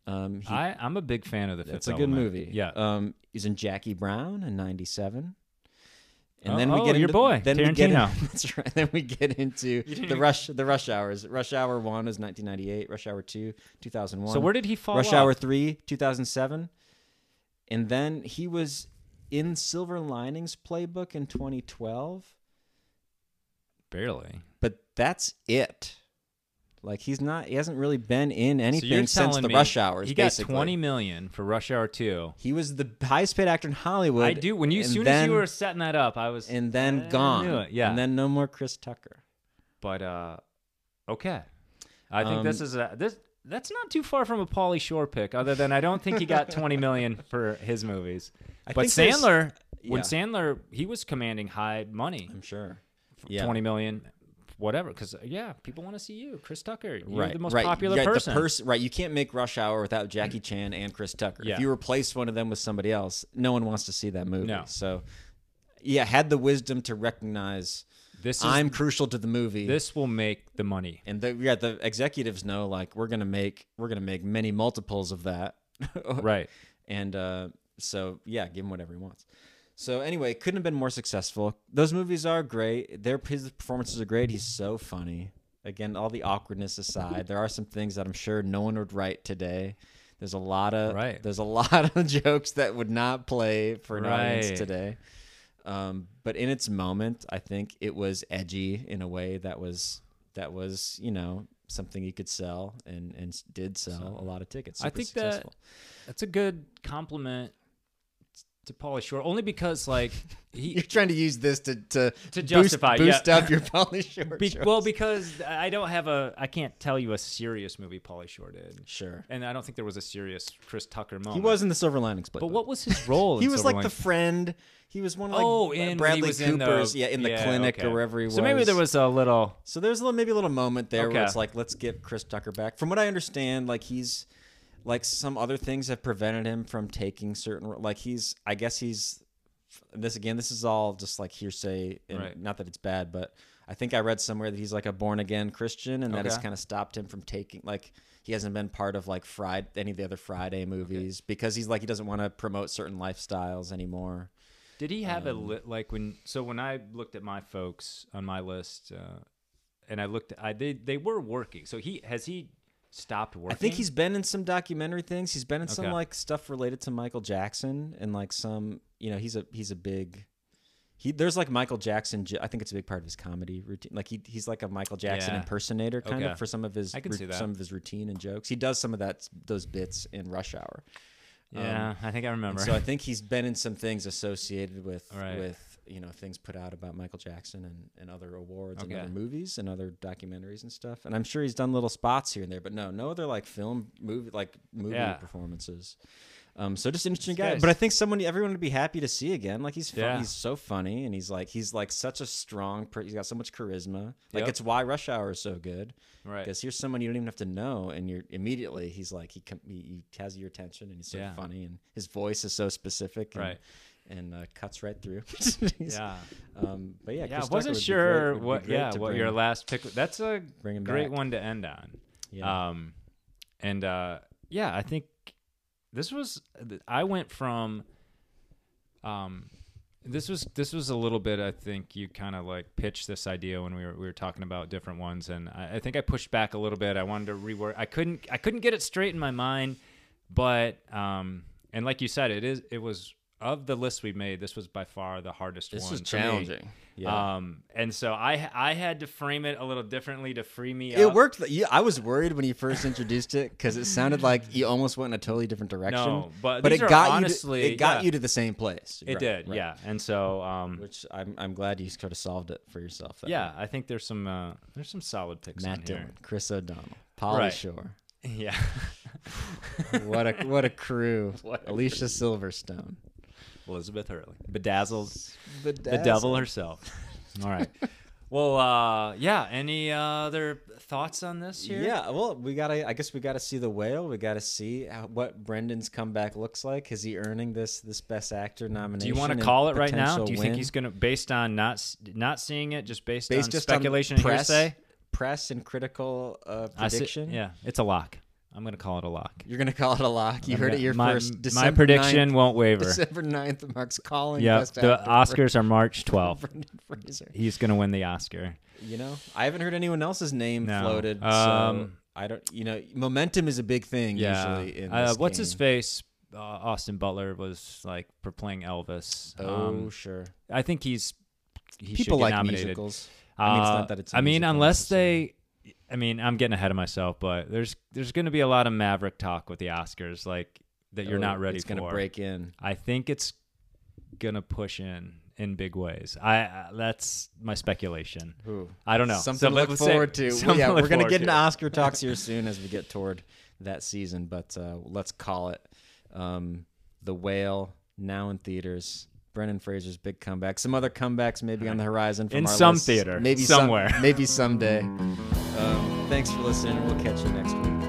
[SPEAKER 1] Um, he,
[SPEAKER 2] I I'm a big fan of the Fifth
[SPEAKER 1] it's a good movie.
[SPEAKER 2] Yeah.
[SPEAKER 1] Um, he's in Jackie Brown in '97. And
[SPEAKER 2] Oh,
[SPEAKER 1] then we
[SPEAKER 2] oh,
[SPEAKER 1] get
[SPEAKER 2] your
[SPEAKER 1] into,
[SPEAKER 2] boy,
[SPEAKER 1] then we get in-
[SPEAKER 2] Tarantino. <laughs>
[SPEAKER 1] that's right. Then we get into <laughs> the rush, the rush hours. Rush Hour One is 1998. Rush Hour Two, 2001.
[SPEAKER 2] So where did he fall
[SPEAKER 1] Rush
[SPEAKER 2] off?
[SPEAKER 1] Hour 3, 2007. And then he was in Silver Linings Playbook in 2012,
[SPEAKER 2] Barely.
[SPEAKER 1] but that's it. Like he's not he hasn't really been in anything
[SPEAKER 2] you're
[SPEAKER 1] since the Rush Hours
[SPEAKER 2] He got 20 million for Rush Hour 2.
[SPEAKER 1] He was the highest paid actor in Hollywood.
[SPEAKER 2] I do. When you, as soon
[SPEAKER 1] then,
[SPEAKER 2] as you were setting that up, I was.
[SPEAKER 1] and then
[SPEAKER 2] I
[SPEAKER 1] gone.
[SPEAKER 2] Yeah.
[SPEAKER 1] And then no more Chris Tucker.
[SPEAKER 2] but uh, okay. I think this
[SPEAKER 1] Um,
[SPEAKER 2] is a this. That's not too far from a Pauly Shore pick. Other than I don't think he got 20 million <laughs> for his movies.
[SPEAKER 1] I
[SPEAKER 2] but Sandler, when. Sandler, he was commanding high money,
[SPEAKER 1] I'm sure. Yeah.
[SPEAKER 2] 20 million, whatever. Because yeah, people want to see you, Chris Tucker. You're
[SPEAKER 1] right,
[SPEAKER 2] the most
[SPEAKER 1] right,
[SPEAKER 2] popular
[SPEAKER 1] right,
[SPEAKER 2] person.
[SPEAKER 1] The pers- right, you can't make Rush Hour without Jackie Chan and Chris Tucker.
[SPEAKER 2] Yeah.
[SPEAKER 1] If you replace one of them with somebody else, no one wants to see that movie.
[SPEAKER 2] No.
[SPEAKER 1] So, yeah, had the wisdom to recognize
[SPEAKER 2] this is
[SPEAKER 1] I'm crucial to the movie.
[SPEAKER 2] this will make the money.
[SPEAKER 1] and the yeah, the executives know like we're gonna make we're gonna make many multiples of that. <laughs>
[SPEAKER 2] right.
[SPEAKER 1] And uh, so yeah, give him whatever he wants. So anyway, it couldn't have been more successful. Those movies are great. Their his performances are great. He's so funny. Again, all the awkwardness aside, there are some things that I'm sure no one would write today. There's a lot of
[SPEAKER 2] Right.
[SPEAKER 1] there's a <laughs> lot of jokes that would not play for an audience today. Um, but in its moment, I think it was edgy in a way that was that was you know something you could sell and and did sell a lot of tickets.
[SPEAKER 2] I think
[SPEAKER 1] successful.
[SPEAKER 2] that that's a good compliment to Pauly Shore, only because like <laughs> he
[SPEAKER 1] You're trying to use this to to,
[SPEAKER 2] To justify,
[SPEAKER 1] boost,
[SPEAKER 2] yeah.
[SPEAKER 1] up your <laughs> Pauly Shore.
[SPEAKER 2] Be- well, because I don't have a, I can't tell you a serious movie Pauly Shore did,
[SPEAKER 1] sure,
[SPEAKER 2] and I don't think there was a serious Chris Tucker moment.
[SPEAKER 1] he was in the Silver Linings Playbook.
[SPEAKER 2] but what was his role? <laughs>
[SPEAKER 1] he
[SPEAKER 2] in
[SPEAKER 1] was
[SPEAKER 2] Silver
[SPEAKER 1] like the friend. He was one of like
[SPEAKER 2] oh, in
[SPEAKER 1] Bradley
[SPEAKER 2] he was in the-
[SPEAKER 1] Cooper's, yeah, in the
[SPEAKER 2] yeah,
[SPEAKER 1] clinic
[SPEAKER 2] okay.
[SPEAKER 1] or wherever he was.
[SPEAKER 2] So maybe there was a little.
[SPEAKER 1] So there's a little, maybe a little moment there
[SPEAKER 2] Okay.
[SPEAKER 1] where it's like, let's get Chris Tucker back. From what I understand, like he's like some other things have prevented him from taking certain like he's I guess he's this again this is all just like hearsay and
[SPEAKER 2] Right.
[SPEAKER 1] not that it's bad but I think I read somewhere that he's like a born again Christian and that has kind of stopped him from taking like he hasn't been part of like Friday any of the other Friday movies because he's like he doesn't want to promote certain lifestyles anymore.
[SPEAKER 2] Did he have a
[SPEAKER 1] Um,
[SPEAKER 2] li- like when? So when I looked at my folks on my list, uh, and I looked, I they they were working. So he has he stopped working?
[SPEAKER 1] I think he's been in some documentary things. He's been in some
[SPEAKER 2] Okay.
[SPEAKER 1] like stuff related to Michael Jackson and like some, you know, he's a he's a big he there's like Michael Jackson j- I think it's a big part of his comedy routine. Like he he's like a Michael Jackson
[SPEAKER 2] Yeah.
[SPEAKER 1] impersonator kind
[SPEAKER 2] Okay.
[SPEAKER 1] of for some of his
[SPEAKER 2] I can see that.
[SPEAKER 1] some of his routine and jokes. He does some of that those bits in Rush Hour.
[SPEAKER 2] Yeah,
[SPEAKER 1] Um,
[SPEAKER 2] I think I
[SPEAKER 1] and
[SPEAKER 2] remember.
[SPEAKER 1] so I think he's been in some things associated with
[SPEAKER 2] Right.
[SPEAKER 1] with you know things put out about Michael Jackson and, and other awards and other movies and other documentaries and stuff. And I'm sure he's done little spots here and there, but no, no other like film movie like movie
[SPEAKER 2] Yeah.
[SPEAKER 1] performances. Um, so just an interesting guy,
[SPEAKER 2] guy's-
[SPEAKER 1] but I think someone everyone would be happy to see again. Like he's fun,
[SPEAKER 2] Yeah.
[SPEAKER 1] he's so funny and he's like he's like such a strong. Per- he's got so much charisma. Like
[SPEAKER 2] Yep.
[SPEAKER 1] it's why Rush Hour is so good.
[SPEAKER 2] right.
[SPEAKER 1] Because here's someone you don't even have to know, and you're immediately he's like he com- he, he has your attention, and he's so
[SPEAKER 2] Yeah.
[SPEAKER 1] funny, and his voice is so specific, and,
[SPEAKER 2] Right.
[SPEAKER 1] And uh, cuts right through. <laughs>
[SPEAKER 2] Yeah.
[SPEAKER 1] Um, but yeah,
[SPEAKER 2] Yeah,
[SPEAKER 1] Chris
[SPEAKER 2] I wasn't
[SPEAKER 1] Tucker would be
[SPEAKER 2] sure
[SPEAKER 1] great-
[SPEAKER 2] what yeah what
[SPEAKER 1] bring-
[SPEAKER 2] your last pick. That's a great
[SPEAKER 1] back.
[SPEAKER 2] one to end on.
[SPEAKER 1] Yeah.
[SPEAKER 2] Um, and uh, yeah, I think this was I went from um This was this was a little bit. I think you kind of like pitched this idea when we were we were talking about different ones, and I, I think I pushed back a little bit. I wanted to rework. I couldn't I couldn't get it straight in my mind, but um, and like you said, it is it was of the list we made. This was by far the hardest
[SPEAKER 1] This
[SPEAKER 2] one. for me.
[SPEAKER 1] challenging. Yeah.
[SPEAKER 2] Um, and so I I had to frame it a little differently to free me
[SPEAKER 1] it
[SPEAKER 2] up.
[SPEAKER 1] worked. Yeah, I was worried when you first introduced it because it sounded like you almost went in a totally different direction.
[SPEAKER 2] No, but
[SPEAKER 1] but it got
[SPEAKER 2] honestly-
[SPEAKER 1] you. To, it got
[SPEAKER 2] yeah.
[SPEAKER 1] you to the same place.
[SPEAKER 2] It
[SPEAKER 1] Right,
[SPEAKER 2] did,
[SPEAKER 1] right.
[SPEAKER 2] yeah. And so um,
[SPEAKER 1] Which I'm I'm glad you sort of solved it for yourself. That
[SPEAKER 2] yeah, I think there's some uh, there's some solid picks
[SPEAKER 1] way. Matt
[SPEAKER 2] here.
[SPEAKER 1] Chris O'Donnell, Pauly
[SPEAKER 2] Right.
[SPEAKER 1] Shore. <laughs>
[SPEAKER 2] Yeah.
[SPEAKER 1] What a what a crew. <laughs> Alicia Silverstone.
[SPEAKER 2] Elizabeth Hurley. Bedazzled.
[SPEAKER 1] The,
[SPEAKER 2] The devil herself. <laughs> All right. well, uh, yeah. Any other thoughts on this here?
[SPEAKER 1] Yeah, well, we gotta. I guess we gotta see the whale. We gotta see how, what Brendan's comeback looks like. Is he earning this this Best Actor nomination?
[SPEAKER 2] Do you want to call it right now? Do you think he's gonna, based on not not seeing it, just based,
[SPEAKER 1] based
[SPEAKER 2] on
[SPEAKER 1] just
[SPEAKER 2] speculation
[SPEAKER 1] on
[SPEAKER 2] and
[SPEAKER 1] press,
[SPEAKER 2] hearsay?
[SPEAKER 1] press and critical uh,
[SPEAKER 2] I see-
[SPEAKER 1] prediction?
[SPEAKER 2] yeah, it's a lock. I'm gonna call it a lock.
[SPEAKER 1] You're gonna call it a lock. You
[SPEAKER 2] I'm
[SPEAKER 1] heard
[SPEAKER 2] gonna-
[SPEAKER 1] it here
[SPEAKER 2] my,
[SPEAKER 1] first.
[SPEAKER 2] My
[SPEAKER 1] December
[SPEAKER 2] prediction
[SPEAKER 1] 9th,
[SPEAKER 2] won't waver.
[SPEAKER 1] December 9th, Mark's calling.
[SPEAKER 2] Yep.
[SPEAKER 1] Best
[SPEAKER 2] The
[SPEAKER 1] Actor for
[SPEAKER 2] Oscars are March 12th.
[SPEAKER 1] Fraser.
[SPEAKER 2] He's gonna win the Oscar.
[SPEAKER 1] You know, I haven't heard anyone else's name
[SPEAKER 2] No.
[SPEAKER 1] floated. so
[SPEAKER 2] Um,
[SPEAKER 1] I don't. You know, momentum is a big thing
[SPEAKER 2] Yeah.
[SPEAKER 1] usually in
[SPEAKER 2] Uh,
[SPEAKER 1] this
[SPEAKER 2] what's his face? Uh, Austin Butler was like for playing Elvis.
[SPEAKER 1] Oh,
[SPEAKER 2] Um,
[SPEAKER 1] sure.
[SPEAKER 2] I think he's he
[SPEAKER 1] People
[SPEAKER 2] should get
[SPEAKER 1] like
[SPEAKER 2] nominated.
[SPEAKER 1] musicals. I mean, it's
[SPEAKER 2] Uh,
[SPEAKER 1] not that it's. a
[SPEAKER 2] I mean, unless
[SPEAKER 1] necessarily.
[SPEAKER 2] they, I mean, I'm getting ahead of myself, but there's there's going to be a lot of Maverick talk with the Oscars, like that you're
[SPEAKER 1] Oh,
[SPEAKER 2] not ready
[SPEAKER 1] It's
[SPEAKER 2] for.
[SPEAKER 1] gonna break in.
[SPEAKER 2] I think it's gonna push in in big ways. I uh, that's my speculation.
[SPEAKER 1] Ooh.
[SPEAKER 2] I don't know.
[SPEAKER 1] Something to
[SPEAKER 2] let's
[SPEAKER 1] look
[SPEAKER 2] say-
[SPEAKER 1] forward to.
[SPEAKER 2] something
[SPEAKER 1] yeah,
[SPEAKER 2] to
[SPEAKER 1] we're gonna get into. Oscar talks here <laughs> soon as we get toward that season. But uh, let's call it um, the Whale now in theaters. Brendan Fraser's big comeback. Some other comebacks maybe on the horizon from
[SPEAKER 2] In
[SPEAKER 1] our
[SPEAKER 2] some
[SPEAKER 1] lists.
[SPEAKER 2] theater,
[SPEAKER 1] maybe some-
[SPEAKER 2] somewhere.
[SPEAKER 1] maybe someday. Um, thanks for listening. We'll catch you next week.